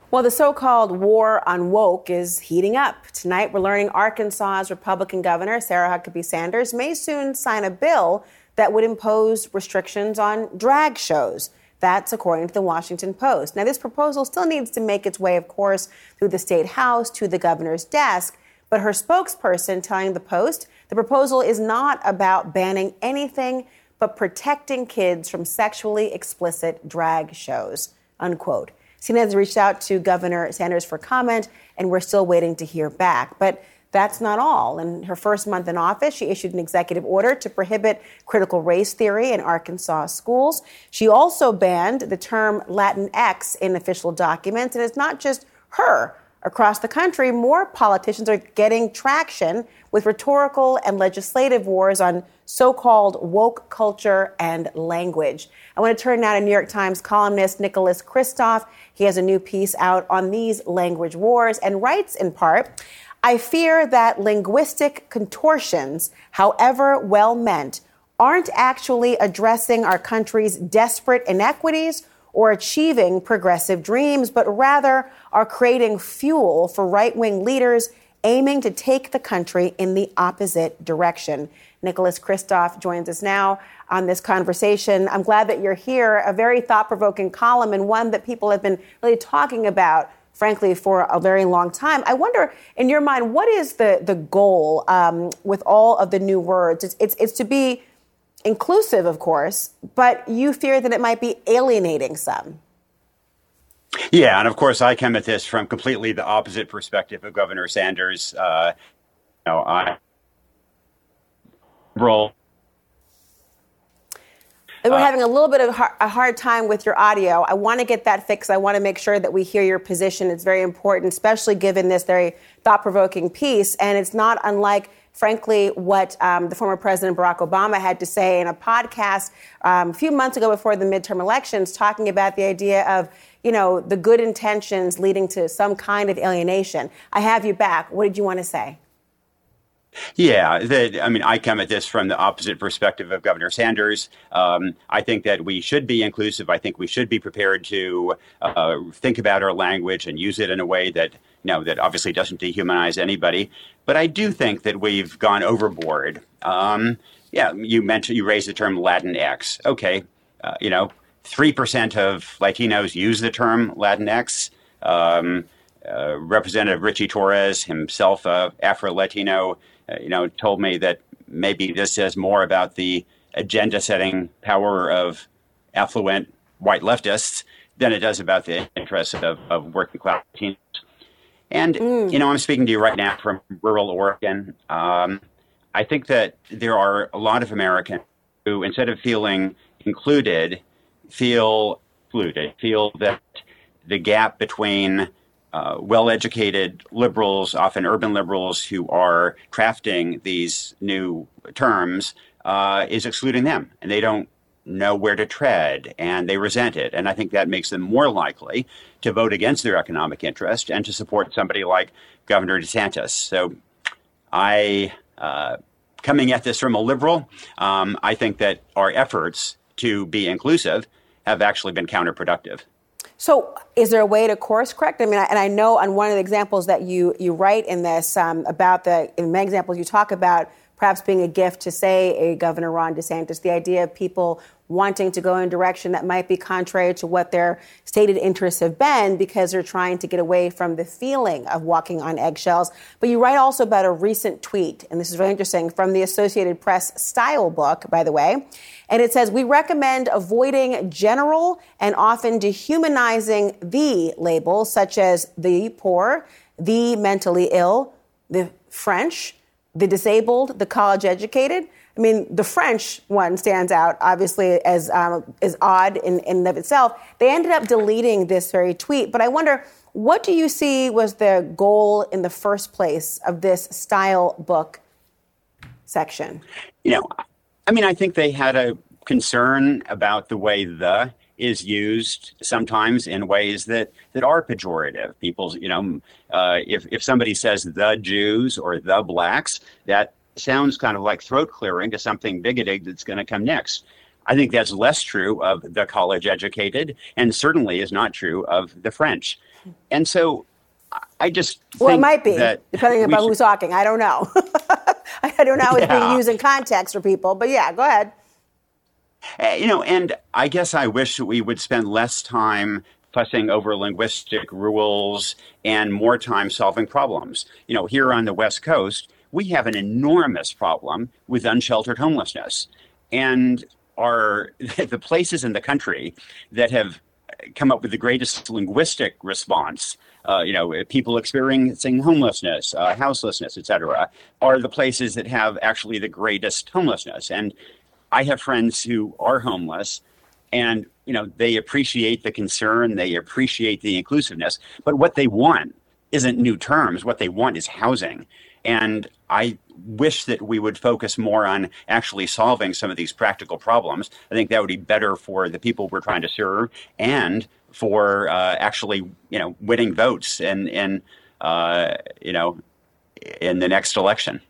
Well, the so called war on woke is heating up. Tonight, we're learning Arkansas's Republican governor, Sarah Huckabee Sanders, may soon sign a bill that would impose restrictions on drag shows. That's according to the Washington Post. Now, this proposal still needs to make its way, of course, through the state house to the governor's desk. But her spokesperson telling the Post the proposal is not about banning anything but protecting kids from sexually explicit drag shows. Unquote. CNN has reached out to Governor Sanders for comment, and we're still waiting to hear back. But that's not all. In her first month in office, she issued an executive order to prohibit critical race theory in Arkansas schools. She also banned the term Latinx in official documents, and it's not just her. Across the country, more politicians are getting traction with rhetorical and legislative wars on so called woke culture and language. I want to turn now to New York Times columnist Nicholas Kristof. He has a new piece out on these language wars and writes in part I fear that linguistic contortions, however well meant, aren't actually addressing our country's desperate inequities or achieving progressive dreams, but rather are creating fuel for right wing leaders aiming to take the country in the opposite direction. Nicholas Kristof joins us now on this conversation. I'm glad that you're here. A very thought provoking column and one that people have been really talking about frankly, for a very long time. I wonder, in your mind, what is the the goal um, with all of the new words? It's, it's, it's to be inclusive, of course, but you fear that it might be alienating some. Yeah, and of course, I come at this from completely the opposite perspective of Governor Sanders. Uh, you know, I role. We're uh, having a little bit of a hard time with your audio. I want to get that fixed. I want to make sure that we hear your position. It's very important, especially given this very thought provoking piece. And it's not unlike frankly, what um, the former President Barack Obama had to say in a podcast um, a few months ago before the midterm elections, talking about the idea of, you know, the good intentions leading to some kind of alienation. I have you back. What did you want to say? Yeah, I mean, I come at this from the opposite perspective of Governor Sanders. Um, I think that we should be inclusive. I think we should be prepared to uh, think about our language and use it in a way that, know, that obviously doesn't dehumanize anybody. But I do think that we've gone overboard. Um, yeah, you mentioned you raised the term Latinx. Okay, uh, you know, three percent of Latinos use the term Latinx. Um, uh, Representative Richie Torres, himself a Afro Latino, uh, you know, told me that maybe this says more about the agenda-setting power of affluent white leftists than it does about the interests of, of working class Latinos. And mm. you know, I'm speaking to you right now from rural Oregon. Um, I think that there are a lot of Americans who, instead of feeling included, feel excluded, feel that the gap between uh, well educated liberals, often urban liberals, who are crafting these new terms uh, is excluding them. And they don't know where to tread and they resent it. And I think that makes them more likely to vote against their economic interest and to support somebody like Governor DeSantis. So I, uh, coming at this from a liberal, um, I think that our efforts to be inclusive have actually been counterproductive. So, is there a way to course correct? I mean, and I know on one of the examples that you you write in this um, about the in many examples you talk about perhaps being a gift to say a Governor Ron DeSantis, the idea of people wanting to go in a direction that might be contrary to what their stated interests have been because they're trying to get away from the feeling of walking on eggshells. But you write also about a recent tweet, and this is very interesting, from the Associated Press style book, by the way. And it says, We recommend avoiding general and often dehumanizing the labels such as the poor, the mentally ill, the French, the disabled, the college educated. I mean, the French one stands out obviously as um, as odd in, in and of itself. They ended up deleting this very tweet, but I wonder what do you see was the goal in the first place of this style book section? You know, I mean, I think they had a concern about the way the is used sometimes in ways that that are pejorative. People, you know, uh, if if somebody says the Jews or the blacks, that sounds kind of like throat clearing to something bigoted that's going to come next. I think that's less true of the college educated, and certainly is not true of the French. And so, I just well, it might be depending upon should, who's talking. I don't know. I don't know how it's being used in context for people, but yeah, go ahead. Uh, you know, and I guess I wish that we would spend less time fussing over linguistic rules and more time solving problems. You know, here on the West Coast, we have an enormous problem with unsheltered homelessness. And are the places in the country that have come up with the greatest linguistic response, uh, you know, people experiencing homelessness, uh, houselessness, et cetera, are the places that have actually the greatest homelessness. And I have friends who are homeless and you know they appreciate the concern they appreciate the inclusiveness but what they want isn't new terms. What they want is housing. And i wish that we would focus more on actually solving some of these practical problems. I think that would be better for the people we're trying to serve and for uh, actually you know winning votes and and uh, you know in the next election.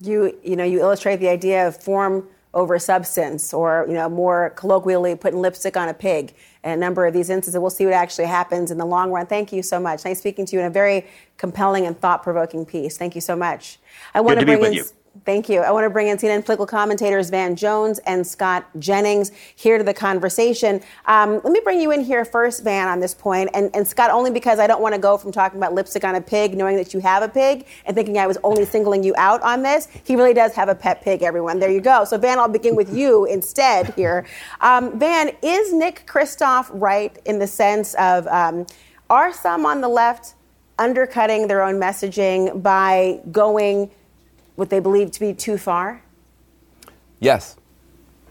You you know you illustrate the idea of form over substance or, you know, more colloquially putting lipstick on a pig in a number of these instances. We'll see what actually happens in the long run. Thank you so much. Nice speaking to you in a very compelling and thought provoking piece. Thank you so much. I want to, to bring in. You. Thank you. I want to bring in CNN political commentators Van Jones and Scott Jennings here to the conversation. Um, let me bring you in here first, Van, on this point, and, and Scott, only because I don't want to go from talking about lipstick on a pig, knowing that you have a pig, and thinking I was only singling you out on this. He really does have a pet pig, everyone. There you go. So, Van, I'll begin with you instead here. Um, Van, is Nick Kristof right in the sense of um, are some on the left undercutting their own messaging by going – what they believe to be too far? Yes.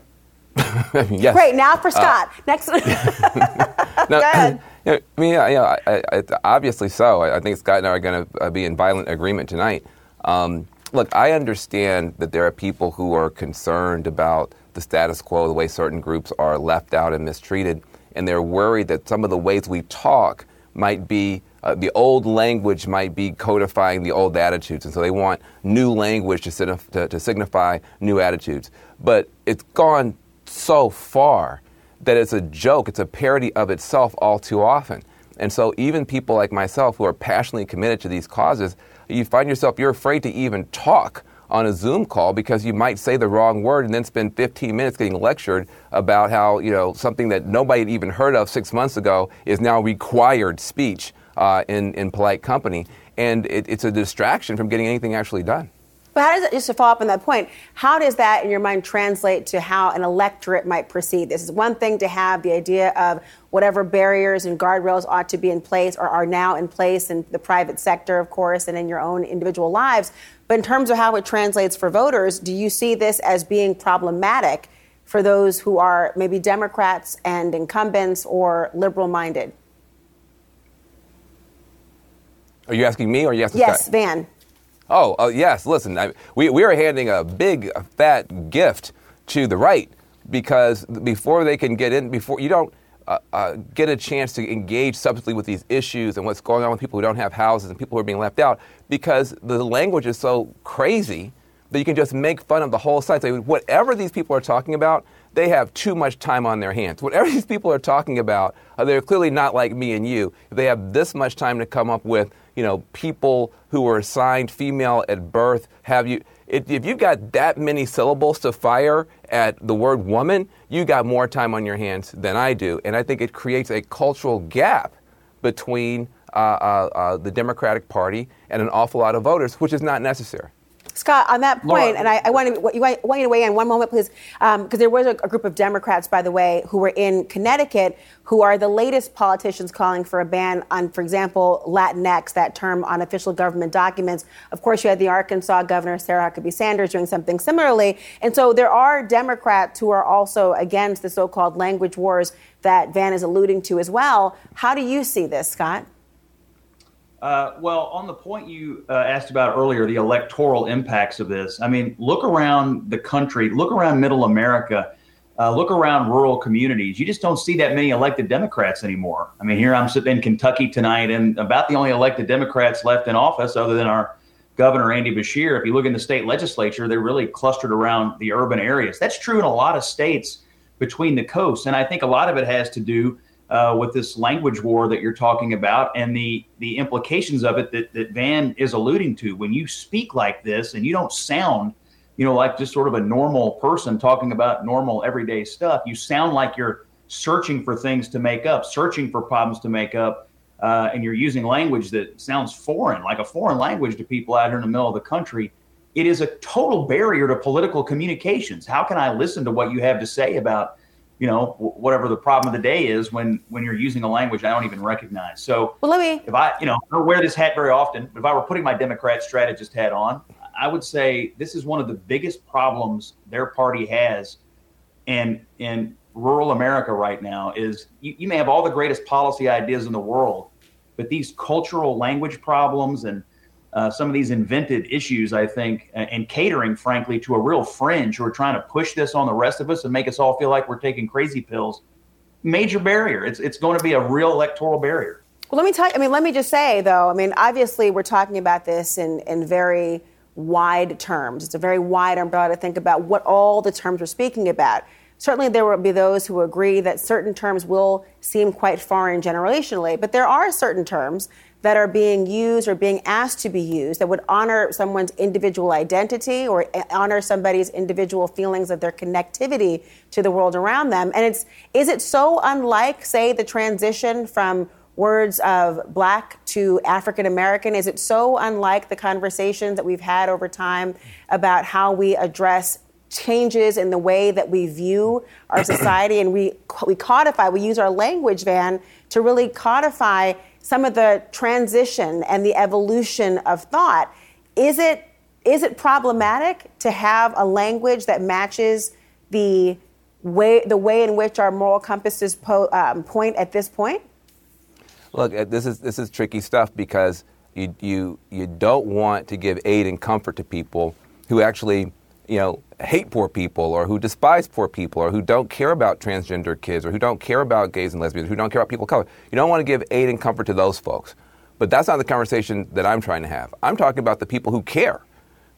I mean, yes. Great. Now for uh, Scott. Uh, Next. no, Go ahead. You know, I mean, yeah, yeah I, I, obviously so. I, I, think Scott and I are going to uh, be in violent agreement tonight. Um, look, I understand that there are people who are concerned about the status quo, the way certain groups are left out and mistreated, and they're worried that some of the ways we talk might be uh, the old language might be codifying the old attitudes, and so they want new language to, to, to signify new attitudes. But it's gone so far that it's a joke, it's a parody of itself all too often. And so, even people like myself who are passionately committed to these causes, you find yourself, you're afraid to even talk on a Zoom call because you might say the wrong word and then spend 15 minutes getting lectured about how, you know, something that nobody had even heard of six months ago is now required speech uh, in, in polite company. And it, it's a distraction from getting anything actually done. But how does it, just to follow up on that point, how does that in your mind translate to how an electorate might perceive this? Is one thing to have the idea of whatever barriers and guardrails ought to be in place or are now in place in the private sector, of course, and in your own individual lives. But in terms of how it translates for voters, do you see this as being problematic for those who are maybe Democrats and incumbents or liberal minded? Are you asking me or are you asking Yes, Scott? Van. Oh, uh, yes. Listen, I, we, we are handing a big, fat gift to the right because before they can get in, before you don't uh, uh, get a chance to engage substantially with these issues and what's going on with people who don't have houses and people who are being left out, because the language is so crazy that you can just make fun of the whole side. So whatever these people are talking about, they have too much time on their hands. Whatever these people are talking about, uh, they're clearly not like me and you. They have this much time to come up with, you know, people who were assigned female at birth, have you, if, if you've got that many syllables to fire at the word woman, you got more time on your hands than I do. And I think it creates a cultural gap between uh, uh, uh, the Democratic Party and an awful lot of voters, which is not necessary. Scott, on that point, and I, I, want to, I want you to weigh in one moment, please, because um, there was a, a, group of Democrats, by the way, who were in Connecticut, who are the latest politicians calling for a ban on, for example, Latinx, that term on official government documents. Of course, you had the Arkansas governor, Sarah Huckabee Sanders, doing something similarly. And so there are Democrats who are also against the so called language wars that Van is alluding to as well. How do you see this, Scott? Uh, well, on the point you uh, asked about earlier, the electoral impacts of this, I mean, look around the country, look around middle America, uh, look around rural communities. You just don't see that many elected Democrats anymore. I mean, here I'm sitting in Kentucky tonight, and about the only elected Democrats left in office, other than our governor, Andy Beshear, if you look in the state legislature, they're really clustered around the urban areas. That's true in a lot of states between the coasts. And I think a lot of it has to do uh, with this language war that you're talking about and the the implications of it that, that Van is alluding to. When you speak like this and you don't sound, you know, like just sort of a normal person talking about normal everyday stuff, you sound like you're searching for things to make up, searching for problems to make up, uh, and you're using language that sounds foreign, like a foreign language to people out here in the middle of the country. It is a total barrier to political communications. How can I listen to what you have to say about you know whatever the problem of the day is when when you're using a language I don't even recognize. So well, let me. If I you know I don't wear this hat very often, but if I were putting my Democrat strategist hat on, I would say this is one of the biggest problems their party has, and in rural America right now is you, you may have all the greatest policy ideas in the world, but these cultural language problems and uh, some of these invented issues, I think, and catering, frankly, to a real fringe who are trying to push this on the rest of us and make us all feel like we're taking crazy pills. Major barrier. It's it's going to be a real electoral barrier. Well, let me tell you. I mean, let me just say though. I mean, obviously, we're talking about this in in very wide terms. It's a very wide umbrella to think about what all the terms we're speaking about. Certainly, there will be those who agree that certain terms will seem quite foreign generationally, but there are certain terms that are being used or being asked to be used that would honor someone's individual identity or honor somebody's individual feelings of their connectivity to the world around them. And it's is it so unlike, say, the transition from words of black to African American? Is it so unlike the conversations that we've had over time about how we address changes in the way that we view our society and we we codify, we use our language van to really codify some of the transition and the evolution of thought. Is it is it problematic to have a language that matches the way the way in which our moral compasses po- um, point at this point? Look, uh, this is this is tricky stuff because you you you don't want to give aid and comfort to people who actually you know hate poor people or who despise poor people or who don't care about transgender kids or who don't care about gays and lesbians, who don't care about people of color. You don't want to give aid and comfort to those folks. But that's not the conversation that I'm trying to have. I'm talking about the people who care,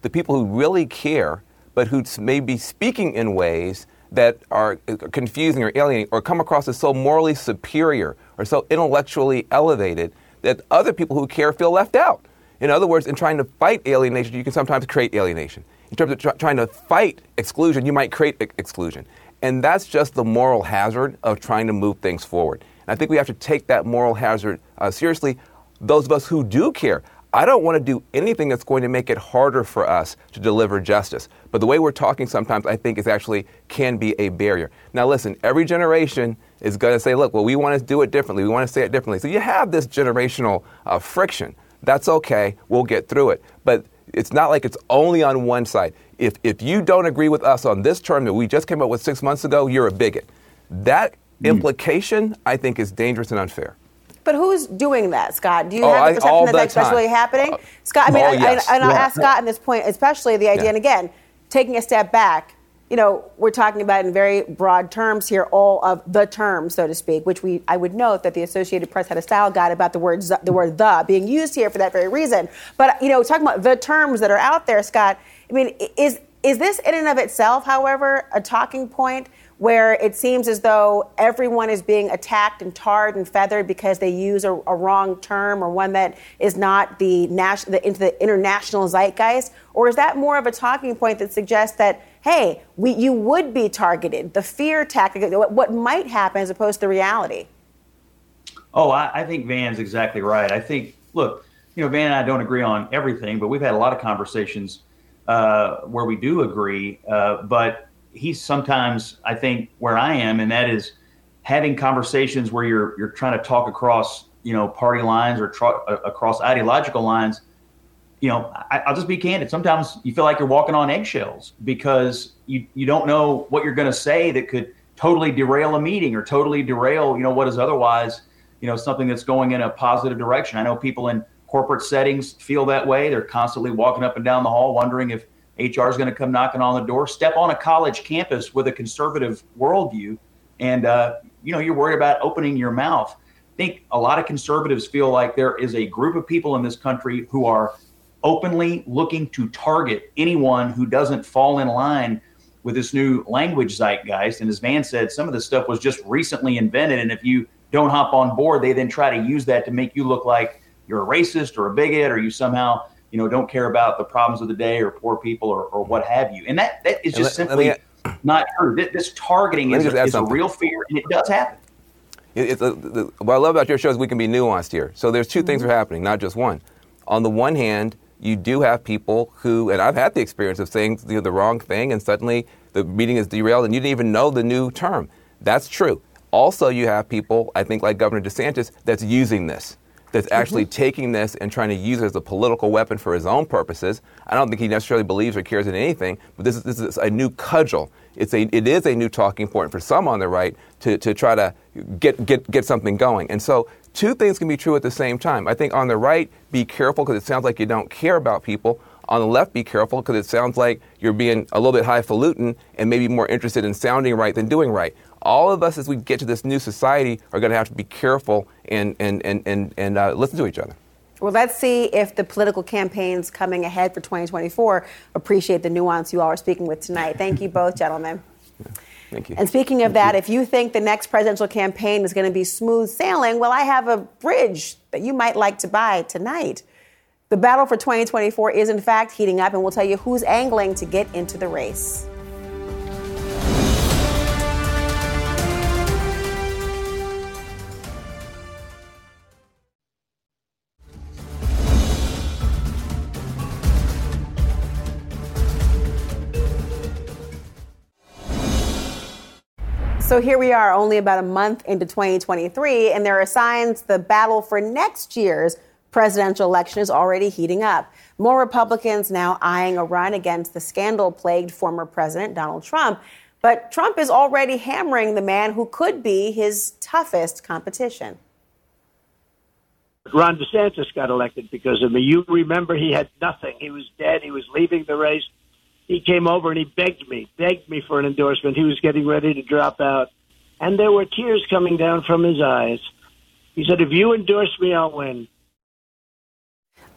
the people who really care, but who may be speaking in ways that are uh, confusing or alienating or come across as so morally superior or so intellectually elevated that other people who care feel left out. In other words, in trying to fight alienation, you can sometimes create alienation. In terms of tr- trying to fight exclusion, you might create ex- exclusion. And that's just the moral hazard of trying to move things forward. And I think we have to take that moral hazard uh, seriously. Those of us who do care, I don't want to do anything that's going to make it harder for us to deliver justice. But the way we're talking sometimes, I think, is actually can be a barrier. Now, listen, every generation is going to say, look, well, we want to do it differently. We want to say it differently. So you have this generational uh, friction. That's okay. We'll get through it. But it's not like it's only on one side. If, if you don't agree with us on this term that we just came up with six months ago, you're a bigot. That mm. implication, I think, is dangerous and unfair. But who's doing that, Scott? Do you oh, have the perception that that's actually happening? Uh, Scott, I mean, oh, I, yes. I, and I'll yeah. ask Scott in this point, especially the idea, yeah. and again, taking a step back, you know, we're talking about in very broad terms here, all of the terms, so to speak, which we I would note that the Associated Press had a style guide about the word the word the being used here for that very reason. But you know, talking about the terms that are out there, Scott, I mean, is is this in and of itself, however, a talking point where it seems as though everyone is being attacked and tarred and feathered because they use a, a wrong term or one that is not the, nas- the, into the international zeitgeist? Or is that more of a talking point that suggests that, hey, we, you would be targeted, the fear tactic, what, what might happen as opposed to reality? Oh, I, I think Van's exactly right. I think, look, you know, Van and I don't agree on everything, but we've had a lot of conversations uh, where we do agree. Uh, but he's sometimes I think where I am, and that is having conversations where you're you're trying to talk across you know party lines or tra- across ideological lines. You know, I, will just be candid. Sometimes you feel like you're walking on eggshells because you you don't know what you're going to say that could totally derail a meeting or totally derail you know what is otherwise you know something that's going in a positive direction. I know people in corporate settings feel that way. They're constantly walking up and down the hall wondering if HR is going to come knocking on the door. Step on a college campus with a conservative worldview, and uh, you know you're worried about opening your mouth. I think a lot of conservatives feel like there is a group of people in this country who are openly looking to target anyone who doesn't fall in line with this new language zeitgeist. And as Van said, some of this stuff was just recently invented, and if you don't hop on board, they then try to use that to make you look like you're a racist or a bigot, or you somehow you know, don't care about the problems of the day or poor people or, or what have you. And that, that is just let, simply let me, not true. This targeting is, a, is a, real fear, and it does happen. It's a, the, what I love about your show is we can be nuanced here. So there's 2 mm-hmm. things are happening, not just one. On the one hand, you do have people who, and I've had the experience of saying you know, the wrong thing, and suddenly the meeting is derailed, and you didn't even know the new term. That's true. Also, you have people, I think, like Governor DeSantis, that's using this that's actually mm-hmm. taking this and trying to use it as a political weapon for his own purposes. I don't think he necessarily believes or cares in anything, but this is, this is a new cudgel. It's a, it is a new talking point for some on the right to, to try to get, get, get something going. And so two things can be true at the same time. I think on the right, be careful because it sounds like you don't care about people. On the left, be careful because it sounds like you're being a little bit highfalutin and maybe more interested in sounding right than doing right all of us as we get to this new society are going to have to be careful and, and, and, and, and uh, listen to each other. Well, let's see if the political campaigns coming ahead for 2024 appreciate the nuance you all are speaking with tonight. Thank you both, gentlemen. Yeah, thank you. And speaking of Thank that, you. if you think the next presidential campaign is going to be smooth sailing, well, I have a bridge that you might like to buy tonight. The battle for 2024 is, in fact, heating up, and we'll tell you who's angling to get into the race. So here we are, only about a month into 2023, and there are signs the battle for next year's presidential election is already heating up. More Republicans now eyeing a run against the scandal plagued former President Donald Trump. But Trump is already hammering the man who could be his toughest competition. Ron DeSantis got elected because of me. You remember he had nothing. He was dead. He was leaving the race he came over and he begged me, begged me for an endorsement. He was getting ready to drop out. And there were tears coming down from his eyes. He said, If you endorse me, I'll win.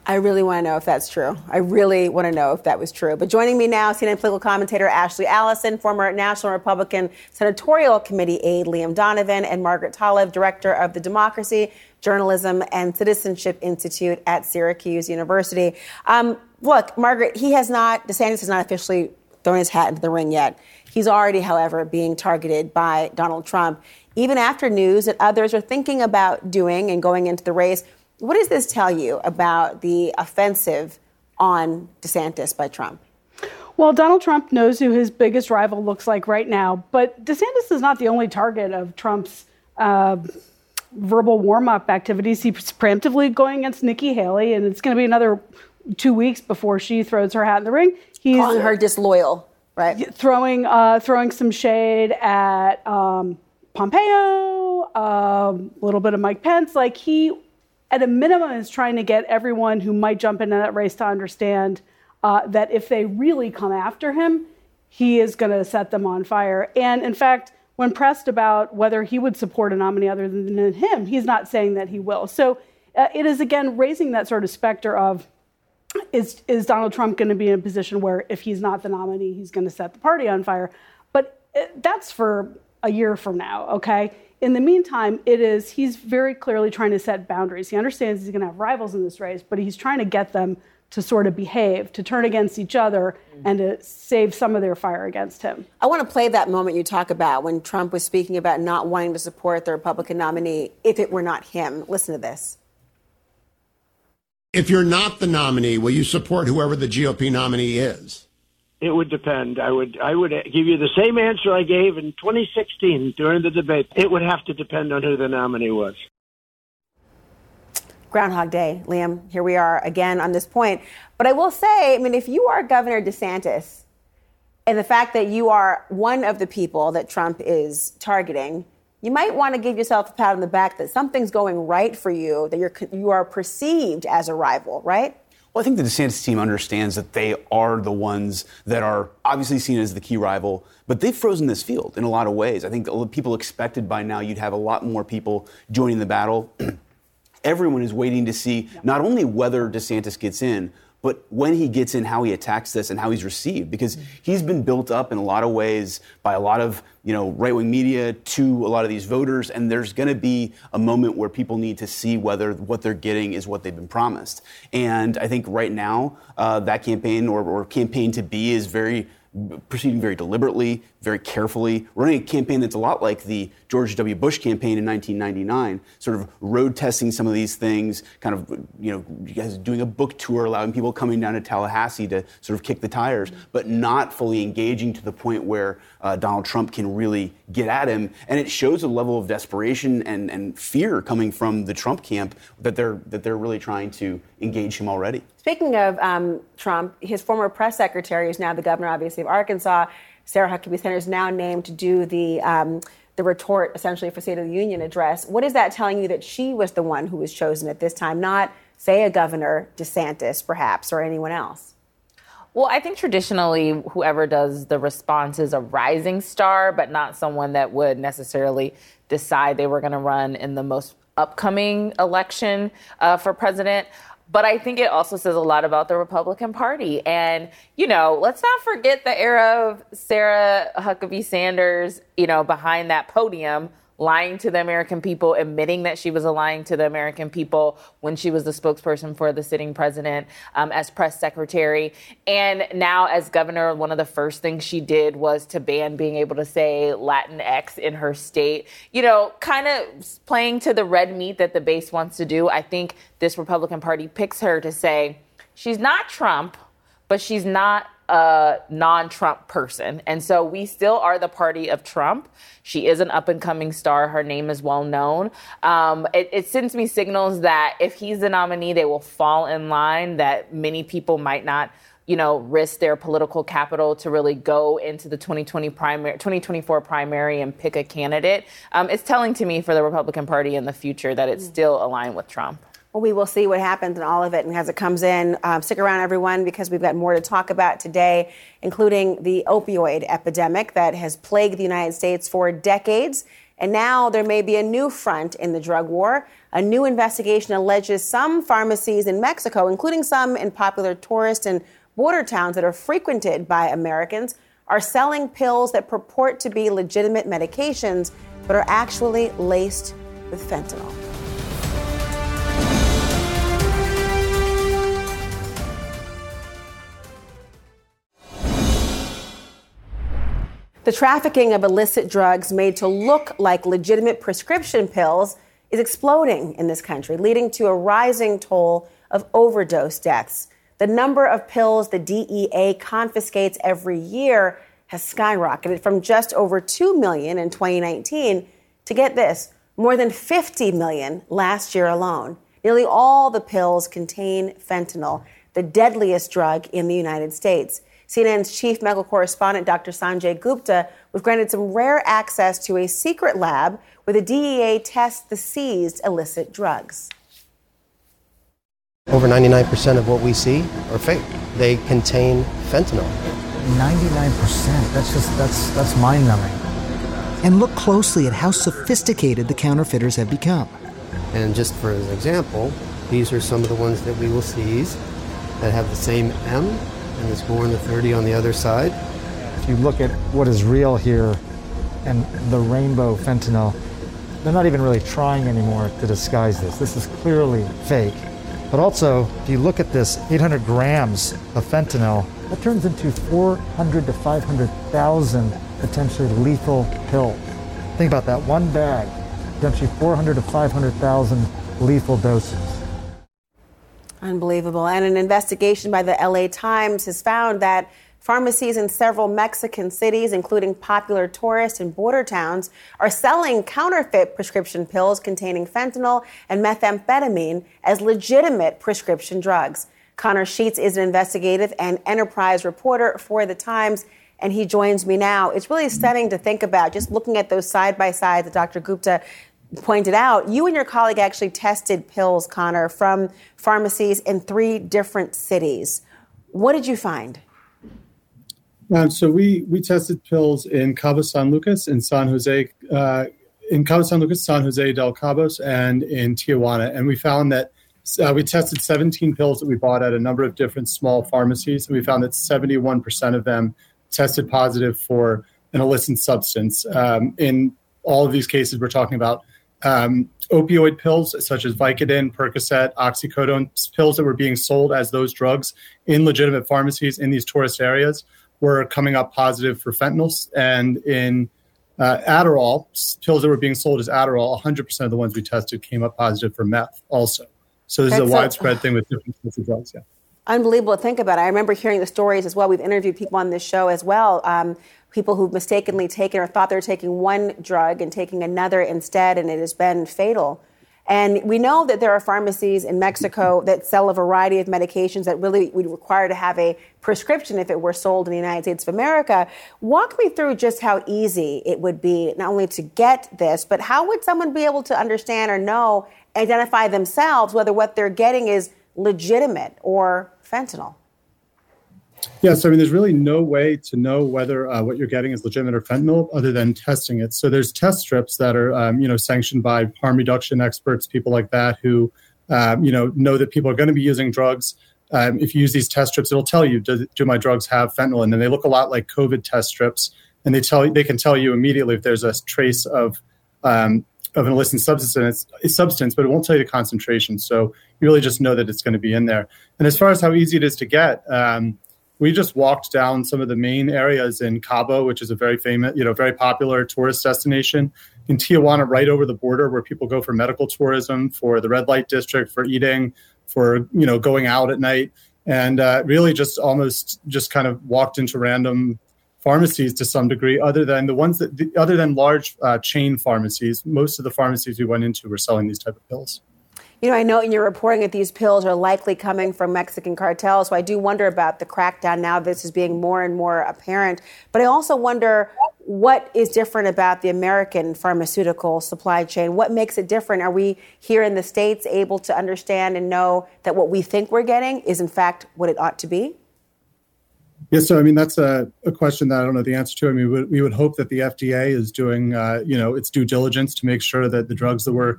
I really want to know if that's true. I really want to know if that was true. But joining me now, CNN political commentator Ashley Allison, former National Republican Senatorial Committee aide Liam Donovan, and Margaret Talev, director of the Democracy, Journalism, and Citizenship Institute at Syracuse University. Um, look, Margaret, he has not, DeSantis has not officially thrown his hat into the ring yet. He's already, however, being targeted by Donald Trump, even after news that others are thinking about doing and going into the race. What does this tell you about the offensive on DeSantis by Trump? Well, Donald Trump knows who his biggest rival looks like right now, but DeSantis is not the only target of Trump's uh, verbal warm up activities. He's preemptively going against Nikki Haley, and it's going to be another two weeks before she throws her hat in the ring. He's calling her disloyal, right? Throwing uh, throwing some shade at um, Pompeo, um, a little bit of Mike Pence. Like he at a minimum, is trying to get everyone who might jump into that race to understand uh, that if they really come after him, he is going to set them on fire. And in fact, when pressed about whether he would support a nominee other than him, he's not saying that he will. So uh, it is again raising that sort of specter of is is Donald Trump going to be in a position where if he's not the nominee, he's going to set the party on fire? But uh, that's for a year from now, okay? In the meantime, it is he's very clearly trying to set boundaries. He understands he's going to have rivals in this race, but he's trying to get them to sort of behave, to turn against each other, and to save some of their fire against him. I want to play that moment you talk about when Trump was speaking about not wanting to support the Republican nominee if it were not him. Listen to this. If you're not the nominee, will you support whoever the GOP nominee is? It would depend. I would I would give you the same answer I gave in 2016 during the debate. It would have to depend on who the nominee was. Groundhog Day, Liam. Here we are again on this point. But I will say, I mean, if you are Governor DeSantis, and the fact that you are one of the people that Trump is targeting, you might want to give yourself a pat on the back that something's going right for you, that you're you are perceived as a rival, right? Well, I think the DeSantis team understands that they are the ones that are obviously seen as the key rival, but they've frozen this field in a lot of ways. I think people expected by now you'd have a lot more people joining the battle. Everyone is waiting to see not only whether DeSantis gets in, but when he gets in, how he attacks this and how he's received, because he's been built up in a lot of ways by a lot of you know right wing media to a lot of these voters, and there's going to be a moment where people need to see whether what they're getting is what they've been promised. And I think right now uh, that campaign or, or campaign to be is very proceeding very deliberately, very carefully, running a campaign that's a lot like the George W. Bush campaign in 1999, sort of road testing some of these things, kind of, you know, you guys doing a book tour, allowing people coming down to Tallahassee to sort of kick the tires, but not fully engaging to the point where uh, Donald Trump can really get at him. And it shows a level of desperation and, and fear coming from the Trump camp that they're, that they're really trying to engage him already. Speaking of um, Trump, his former press secretary, who's now the governor, obviously, of Arkansas, Sarah Huckabee Sanders, is now named to do the um, the retort, essentially, for State of the Union address. What is that telling you that she was the one who was chosen at this time, not, say, a governor, DeSantis, perhaps, or anyone else? Well, I think traditionally, whoever does the response is a rising star, but not someone that would necessarily decide they were going to run in the most upcoming election uh, for president. But I think it also says a lot about the Republican Party. And, you know, let's not forget the era of Sarah Huckabee Sanders, you know, behind that podium lying to the American people, admitting that she was lying to the American people when she was the spokesperson for the sitting president um, as press secretary. And now, as governor, one of the first things she did was to ban being able to say Latinx in her state. You know, kind of playing to the red meat that the base wants to do. I think this Republican Party picks her to say she's not Trump, but she's not a non Trump person. And so we still are the party of Trump. She is an up and coming star. Her name is well known. Um, it, it, sends me signals that if he's the nominee, they will fall in line, that many people might not. You know, risk their political capital to really go into the 2020 primary, 2024 primary and pick a candidate. Um, it's telling to me for the Republican Party in the future that it's mm. still aligned with Trump. Well, we will see what happens in all of it and as it comes in. Um, stick around, everyone, because we've got more to talk about today, including the opioid epidemic that has plagued the United States for decades And now there may be a new front in the drug war. A new investigation alleges some pharmacies in Mexico, including some in popular tourist and border towns that are frequented by Americans, are selling pills that purport to be legitimate medications but are actually laced with fentanyl. The trafficking of illicit drugs made to look like legitimate prescription pills is exploding in this country, leading to a rising toll of overdose deaths. The number of pills the DEA confiscates every year has skyrocketed from just over 2 million in 2019 to get this, more than 50 million last year alone. Nearly all the pills contain fentanyl, the deadliest drug in the United States. CNN's chief medical correspondent, Dr. Sanjay Gupta, was granted some rare access to a secret lab where the DEA tests the seized illicit drugs. Over 99% of what we see are fake. They contain fentanyl. 99%. That's just that's that's mind-numbing. And look closely at how sophisticated the counterfeiters have become. And just for an example, these are some of the ones that we will seize that have the same M and it's born the 30 on the other side. If you look at what is real here and the rainbow fentanyl, they're not even really trying anymore to disguise this. This is clearly fake. But also, if you look at this 800 grams of fentanyl, that turns into 400 to 500,000 potentially lethal pills. Think about that one bag, potentially 400 to 500,000 lethal doses. Unbelievable. And an investigation by the LA Times has found that pharmacies in several Mexican cities, including popular tourist and border towns, are selling counterfeit prescription pills containing fentanyl and methamphetamine as legitimate prescription drugs. Connor Sheets is an investigative and enterprise reporter for the Times, and he joins me now. It's really stunning to think about just looking at those side by sides that Dr. Gupta pointed out, you and your colleague actually tested pills, Connor, from pharmacies in three different cities. What did you find? Um, so we we tested pills in Cabo San Lucas, in San Jose, uh, in Cabo San Lucas, San Jose del Cabos, and in Tijuana, and we found that uh, we tested 17 pills that we bought at a number of different small pharmacies, and we found that 71% of them tested positive for an illicit substance. Um, in all of these cases, we're talking about um, opioid pills such as Vicodin, Percocet, oxycodone, pills that were being sold as those drugs in legitimate pharmacies in these tourist areas were coming up positive for fentanyl. And in uh, Adderall, pills that were being sold as Adderall, 100% of the ones we tested came up positive for meth also. So this That's is a widespread a, thing with different types of drugs. Yeah. Unbelievable to think about. I remember hearing the stories as well. We've interviewed people on this show as well. Um, people who've mistakenly taken or thought they were taking one drug and taking another instead, and it has been fatal. And we know that there are pharmacies in Mexico that sell a variety of medications that really would require to have a prescription if it were sold in the United States of America. Walk me through just how easy it would be not only to get this, but how would someone be able to understand or know, identify themselves whether what they're getting is legitimate or fentanyl? Yeah, so I mean, there's really no way to know whether uh, what you're getting is legitimate or fentanyl other than testing it. So there's test strips that are, um, you know, sanctioned by harm reduction experts, people like that who, um, you know, know that people are going to be using drugs. Um, if you use these test strips, it'll tell you, do, do my drugs have fentanyl? And then they look a lot like COVID test strips, and they tell they can tell you immediately if there's a trace of um, of an illicit substance, substance, but it won't tell you the concentration. So you really just know that it's going to be in there. And as far as how easy it is to get, um, we just walked down some of the main areas in Cabo, which is a very famous, you know, very popular tourist destination. In Tijuana, right over the border, where people go for medical tourism, for the red light district, for eating, for you know, going out at night, and uh, really just almost just kind of walked into random pharmacies to some degree. Other than the ones that, the, other than large uh, chain pharmacies, most of the pharmacies we went into were selling these type of pills. You know, I know in your reporting that these pills are likely coming from Mexican cartels, so I do wonder about the crackdown now. This is being more and more apparent. But I also wonder what is different about the American pharmaceutical supply chain? What makes it different? Are we here in the States able to understand and know that what we think we're getting is, in fact, what it ought to be? Yes, so I mean that's a, a, question that I don't know the answer to. I mean, we, we would hope that the FDA is doing, uh, you know, its due diligence to make sure that the drugs that we're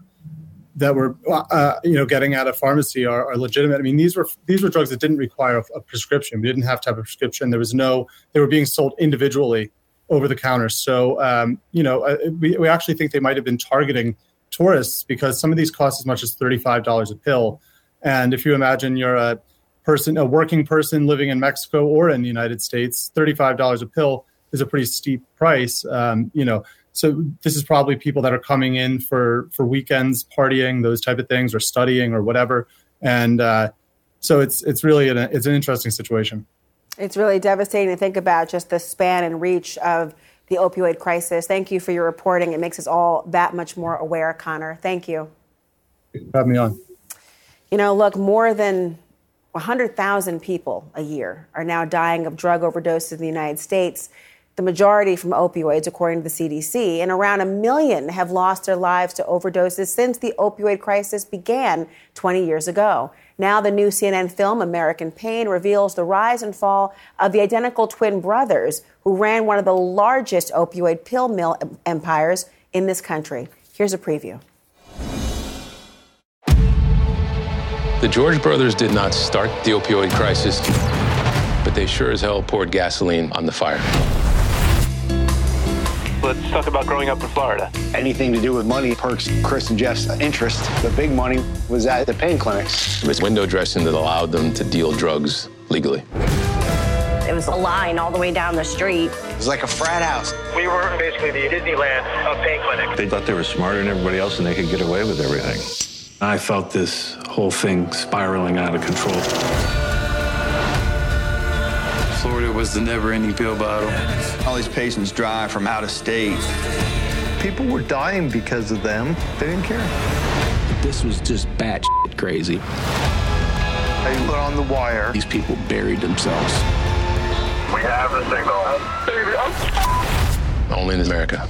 that we're, uh, you know, getting out of pharmacy are, are, legitimate. I mean, these were these were drugs that didn't require a, prescription. We didn't have to have a prescription. There was no. They were being sold individually over the counter. So, um, you know, uh, we we actually think they might have been targeting tourists because some of these cost as much as thirty five dollars a pill. And if you imagine you're a person, a working person living in Mexico or in the United States, $35 a pill is a pretty steep price. Um, you know, so this is probably people that are coming in for for weekends, partying, those type of things, or studying or whatever. And uh, so it's it's really an, it's an interesting situation. It's really devastating to think about just the span and reach of the opioid crisis. Thank you for your reporting. It makes us all that much more aware, Connor. Thank you. Have me on. You know, look, more than 100,000 people a year are now dying of drug overdoses in the United States, the majority from opioids, according to the CDC, and around a million have lost their lives to overdoses since the opioid crisis began 20 years ago. Now, the new CNN film, American Pain, reveals the rise and fall of the identical twin brothers who ran one of the largest opioid pill mill empires in this country. Here's a preview. The George brothers did not start the opioid crisis, but they sure as hell poured gasoline on the fire. Let's talk about growing up in Florida. Anything to do with money perks Chris and Jeff's interest. The big money was at the pain clinics. It was window dressing that allowed them to deal drugs legally. It was a line all the way down the street. It was like a frat house. We were basically the Disneyland of pain clinics. They thought they were smarter than everybody else and they could get away with everything. I felt this whole thing spiraling out of control. Florida was the never ending pill bottle. All these patients drive from out of state. People were dying because of them. They didn't care. This was just bad crazy. They put on the wire. These people buried themselves. We have the signal. Only in America.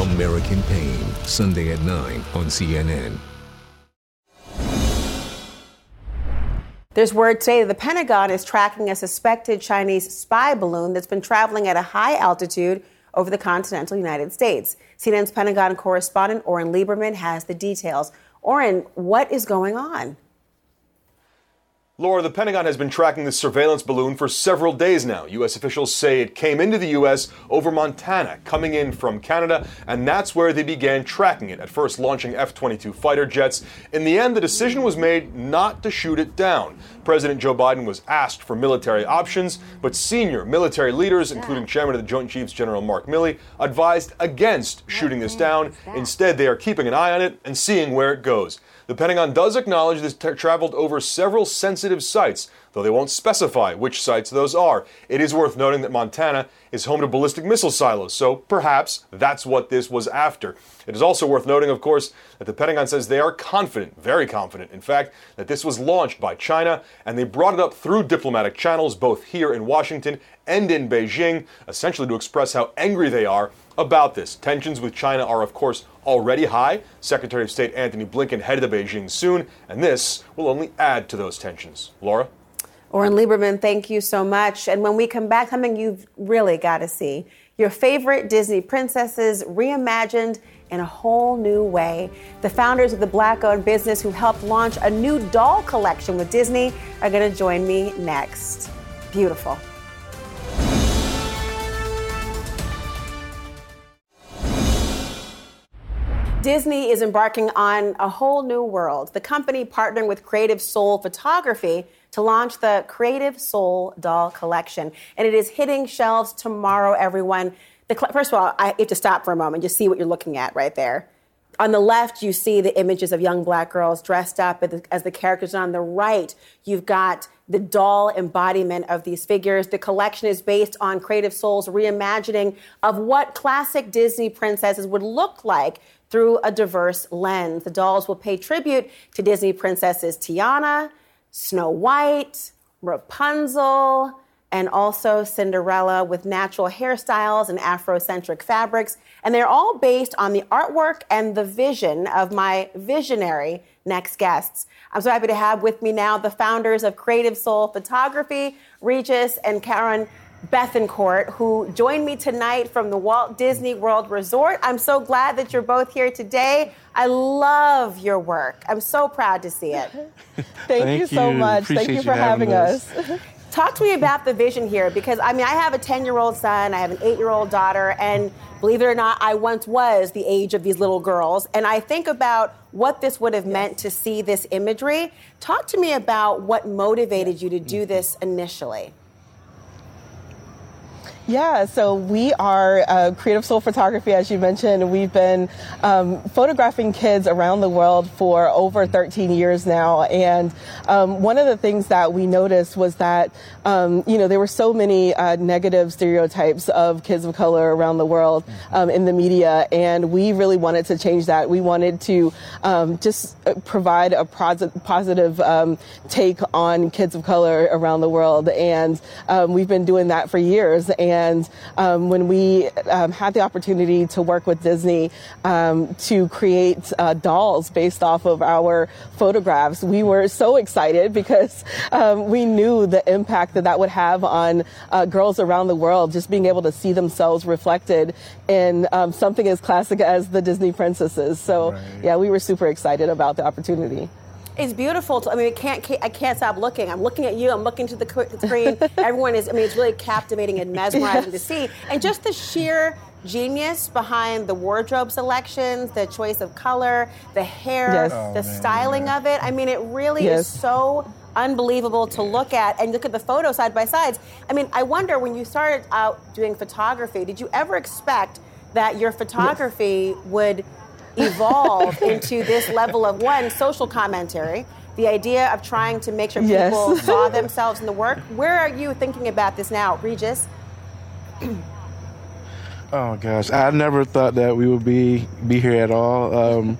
American Pain, Sunday at 9 on CNN. There's word today that the Pentagon is tracking a suspected Chinese spy balloon that's been traveling at a high altitude over the continental United States. CNN's Pentagon correspondent Oren Liebermann has the details. Oren, what is going on? Laura, the Pentagon has been tracking this surveillance balloon for several days now. U.S. officials say it came into the U.S. over Montana, coming in from Canada, and that's where they began tracking it, at first launching F 22 fighter jets. In the end, the decision was made not to shoot it down. President Joe Biden was asked for military options, but senior military leaders, including Chairman of the Joint Chiefs General Mark Milley, advised against shooting this down. Instead, they are keeping an eye on it and seeing where it goes. The Pentagon does acknowledge this t- traveled over several sensitive sites, though they won't specify which sites those are. It is worth noting that Montana is home to ballistic missile silos, so perhaps that's what this was after. It is also worth noting, of course, that the Pentagon says they are confident, very confident, in fact, that this was launched by China, and they brought it up through diplomatic channels both here in Washington and in Beijing, essentially to express how angry they are about this. Tensions with China are, of course, already high. Secretary of State Antony Blinken headed to Beijing soon, and this will only add to those tensions. Laura? Oren Liebermann, thank you so much. And when we come back, something you've really got to see your favorite Disney princesses reimagined in a whole new way. The founders of the black owned business who helped launch a new doll collection with Disney are going to join me next. Beautiful. Disney is embarking on a whole new world. The company partnering with Creative Soul Photography to launch the Creative Soul Doll Collection. And it is hitting shelves tomorrow, everyone. The, first of all, I have to stop for a moment, just see what you're looking at right there. On the left, you see the images of young black girls dressed up as the characters. On the right, you've got the doll embodiment of these figures. The collection is based on Creative Soul's reimagining of what classic Disney princesses would look like through a diverse lens. The dolls will pay tribute to Disney princesses Tiana, Snow White, Rapunzel, and also Cinderella with natural hairstyles and Afrocentric fabrics. And they're all based on the artwork and the vision of my visionary next guests. I'm so happy to have with me now the founders of Creative Soul Photography, Regis and Kahran Bethencourt, who joined me tonight from the Walt Disney World Resort. I'm so glad that you're both here today. I love your work. I'm so proud to see it. Thank, Thank you so much. Appreciate Thank you for having, having us. Talk to me about the vision here because I mean, I have a 10 year old son, I have an 8 year old daughter, and believe it or not, I once was the age of these little girls. And I think about what this would have meant to see this imagery. Talk to me about what motivated you to do this initially. Yeah, so we are uh, Creative Soul Photography, as you mentioned. We've been um, photographing kids around the world for over 13 years now. And um, one of the things that we noticed was that, um, you know, there were so many uh, negative stereotypes of kids of color around the world um, in the media. And we really wanted to change that. We wanted to um, just uh, provide a positive um, take on kids of color around the world. And we've been doing that for years. And and um, when we um, had the opportunity to work with Disney um, to create uh, dolls based off of our photographs, we were so excited because um, we knew the impact that that would have on uh, girls around the world, just being able to see themselves reflected in um, something as classic as the Disney princesses. So, right. yeah, we were super excited about the opportunity. It's beautiful. To, I mean, I can't, I can't stop looking. I'm looking at you. I'm looking to the screen. Everyone is. I mean, it's really captivating and mesmerizing yes. to see, and just the sheer genius behind the wardrobe selections, the choice of color, the hair, yes. Oh, the oh, styling man. of it. I mean, it really yes. is so unbelievable to look at and look at the photos side by sides. I mean, I wonder when you started out doing photography, did you ever expect that your photography yes. would evolve into this level of one social commentary the idea of trying to make sure people yes. saw themselves in the work. Where are you thinking about this now regis? Oh gosh. I never thought that we would be be here at all. Um,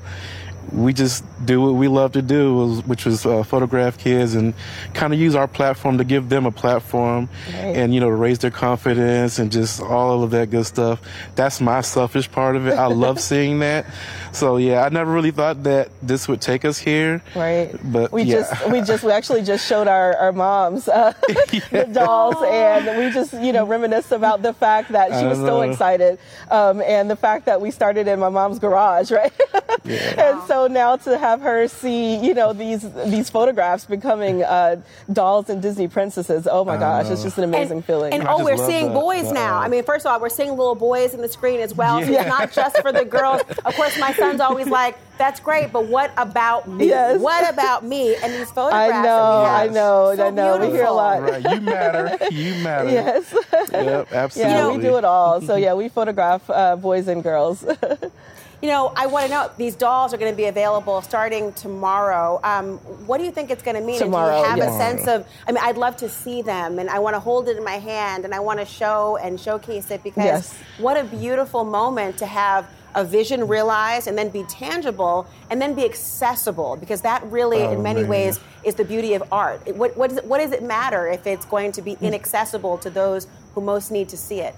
we just do what we love to do, which was uh, photograph kids and kind of use our platform to give them a platform right. and, you know, to raise their confidence and just all of that good stuff. That's my selfish part of it. I love seeing that. So, yeah, I never really thought that this would take us here. Right. But we yeah. just, we just, we actually just showed our, our moms uh, yeah. the dolls and we just, you know, reminisced about the fact that she was so excited um, and the fact that we started in my mom's garage, right? Yeah. and so now to have her see, you know, these these photographs becoming uh, dolls and Disney princesses. Oh my gosh, it's just an amazing and, feeling. And oh, we're seeing that. boys now. I mean, first of all, we're seeing little boys in the screen as well. Yeah. So it's not just for the girls. Of course, my son's always like, "That's great, but what about me? Yes. What about me?" And these photographs. I know, I know, so I know. Beautiful. We hear a lot. Right, you matter. You matter. yes. Yep, absolutely. Yeah, we do it all. So yeah, we photograph uh, boys and girls. You know, I want to know these dolls are going to be available starting tomorrow. Um, what do you think it's going to mean? Tomorrow, do you have yes. a sense of? I mean, I'd love to see them, and I want to hold it in my hand, and I want to show and showcase it because yes. what a beautiful moment to have a vision realized and then be tangible and then be accessible because that really oh, in many man. ways is the beauty of art what, what, does it, what does it matter if it's going to be inaccessible to those who most need to see it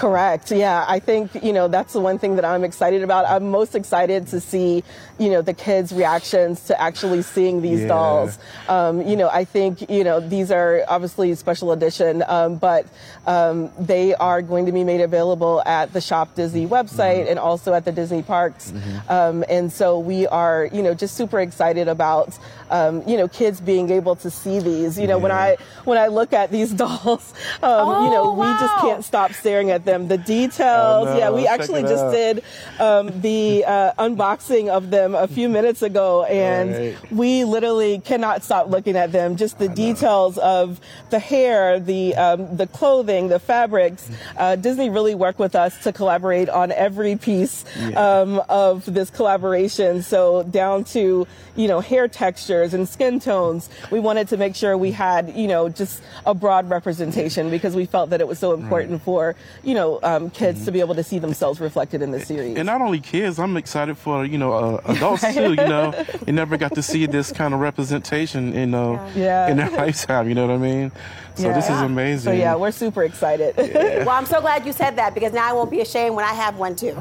Correct. Yeah, I think you know that's the one thing that I'm excited about. I'm most excited to see you know the kids' reactions to actually seeing these yeah. dolls. Um, you know, I think you know these are obviously special edition, um, but um, they are going to be made available at the Shop Disney website mm-hmm. and also at the Disney parks. Mm-hmm. Um, and so we are you know just super excited about um, you know kids being able to see these. You know, yeah. when I when I look at these dolls, oh, you know, wow. we just can't stop staring at them them, the details. Oh, no, yeah, we actually just out. did um, the uh, unboxing of them a few minutes ago, and right. we literally cannot stop looking at them. Just the details of the hair, the um, the clothing, the fabrics. Uh, Disney really worked with us to collaborate on every piece yeah. um, of this collaboration. So down to you know hair textures and skin tones, we wanted to make sure we had you know just a broad representation because we felt that it was so important right. for you know, um, kids to be able to see themselves reflected in the series. And not only kids, I'm excited for you know uh, adults too. You know, they never got to see this kind of representation, you know, Yeah. in their lifetime. You know what I mean? So this is amazing. So yeah, we're super excited. Well, I'm so glad you said that because now I won't be ashamed when I have one too.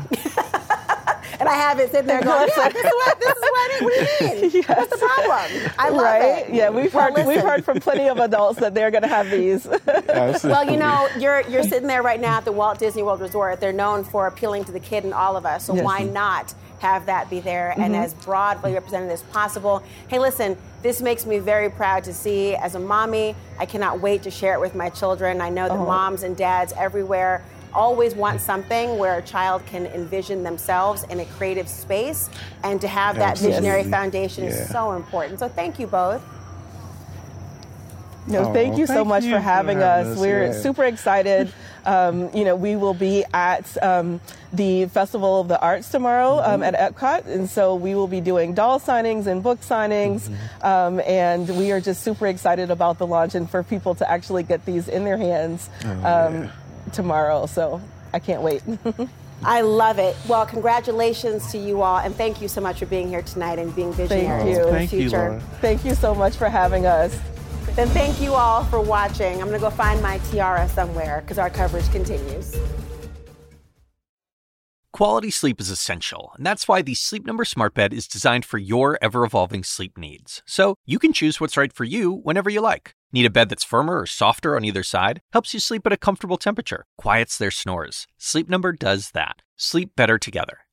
and I have it sitting there going, yeah, this is what this is what it, what do you mean? What's the problem? I love right? it. Yeah, we've Well, heard we've heard from plenty of adults that they're going to have these. Absolutely. Well, you know, you're you're sitting there right now at the Walt Disney World Resort. They're known for appealing to the kid in all of us. So Yes. why not have that be there and Mhm. as broadly represented as possible? Hey, listen, this makes me very proud to see. As a mommy, I cannot wait to share it with my children. I know that Oh. moms and dads everywhere always want something where a child can envision themselves in a creative space and to have that visionary foundation Yeah. is so important. So thank you both. No, thank Oh, you so thank much you for for having having us. us, We're yeah. super excited. Um, you know, we will be at um, the Festival of the Arts tomorrow um, Mm-hmm. at Epcot, and so we will be doing doll signings and book signings, Mm-hmm. um, and we are just super excited about the launch and for people to actually get these in their hands Oh, um, tomorrow. So I can't wait. I love it. Well, congratulations to you all, and thank you so much for being here tonight and being visionary Thank you. for the future. Thank you so much for having us. Then thank you all for watching. I'm going to go find my tiara somewhere because our coverage continues. Quality sleep is essential, and that's why the Sleep Number Smart Bed is designed for your ever evolving sleep needs. So you can choose what's right for you whenever you like. Need a bed that's firmer or softer on either side? Helps you sleep at a comfortable temperature, quiets their snores. Sleep Number does that. Sleep better together.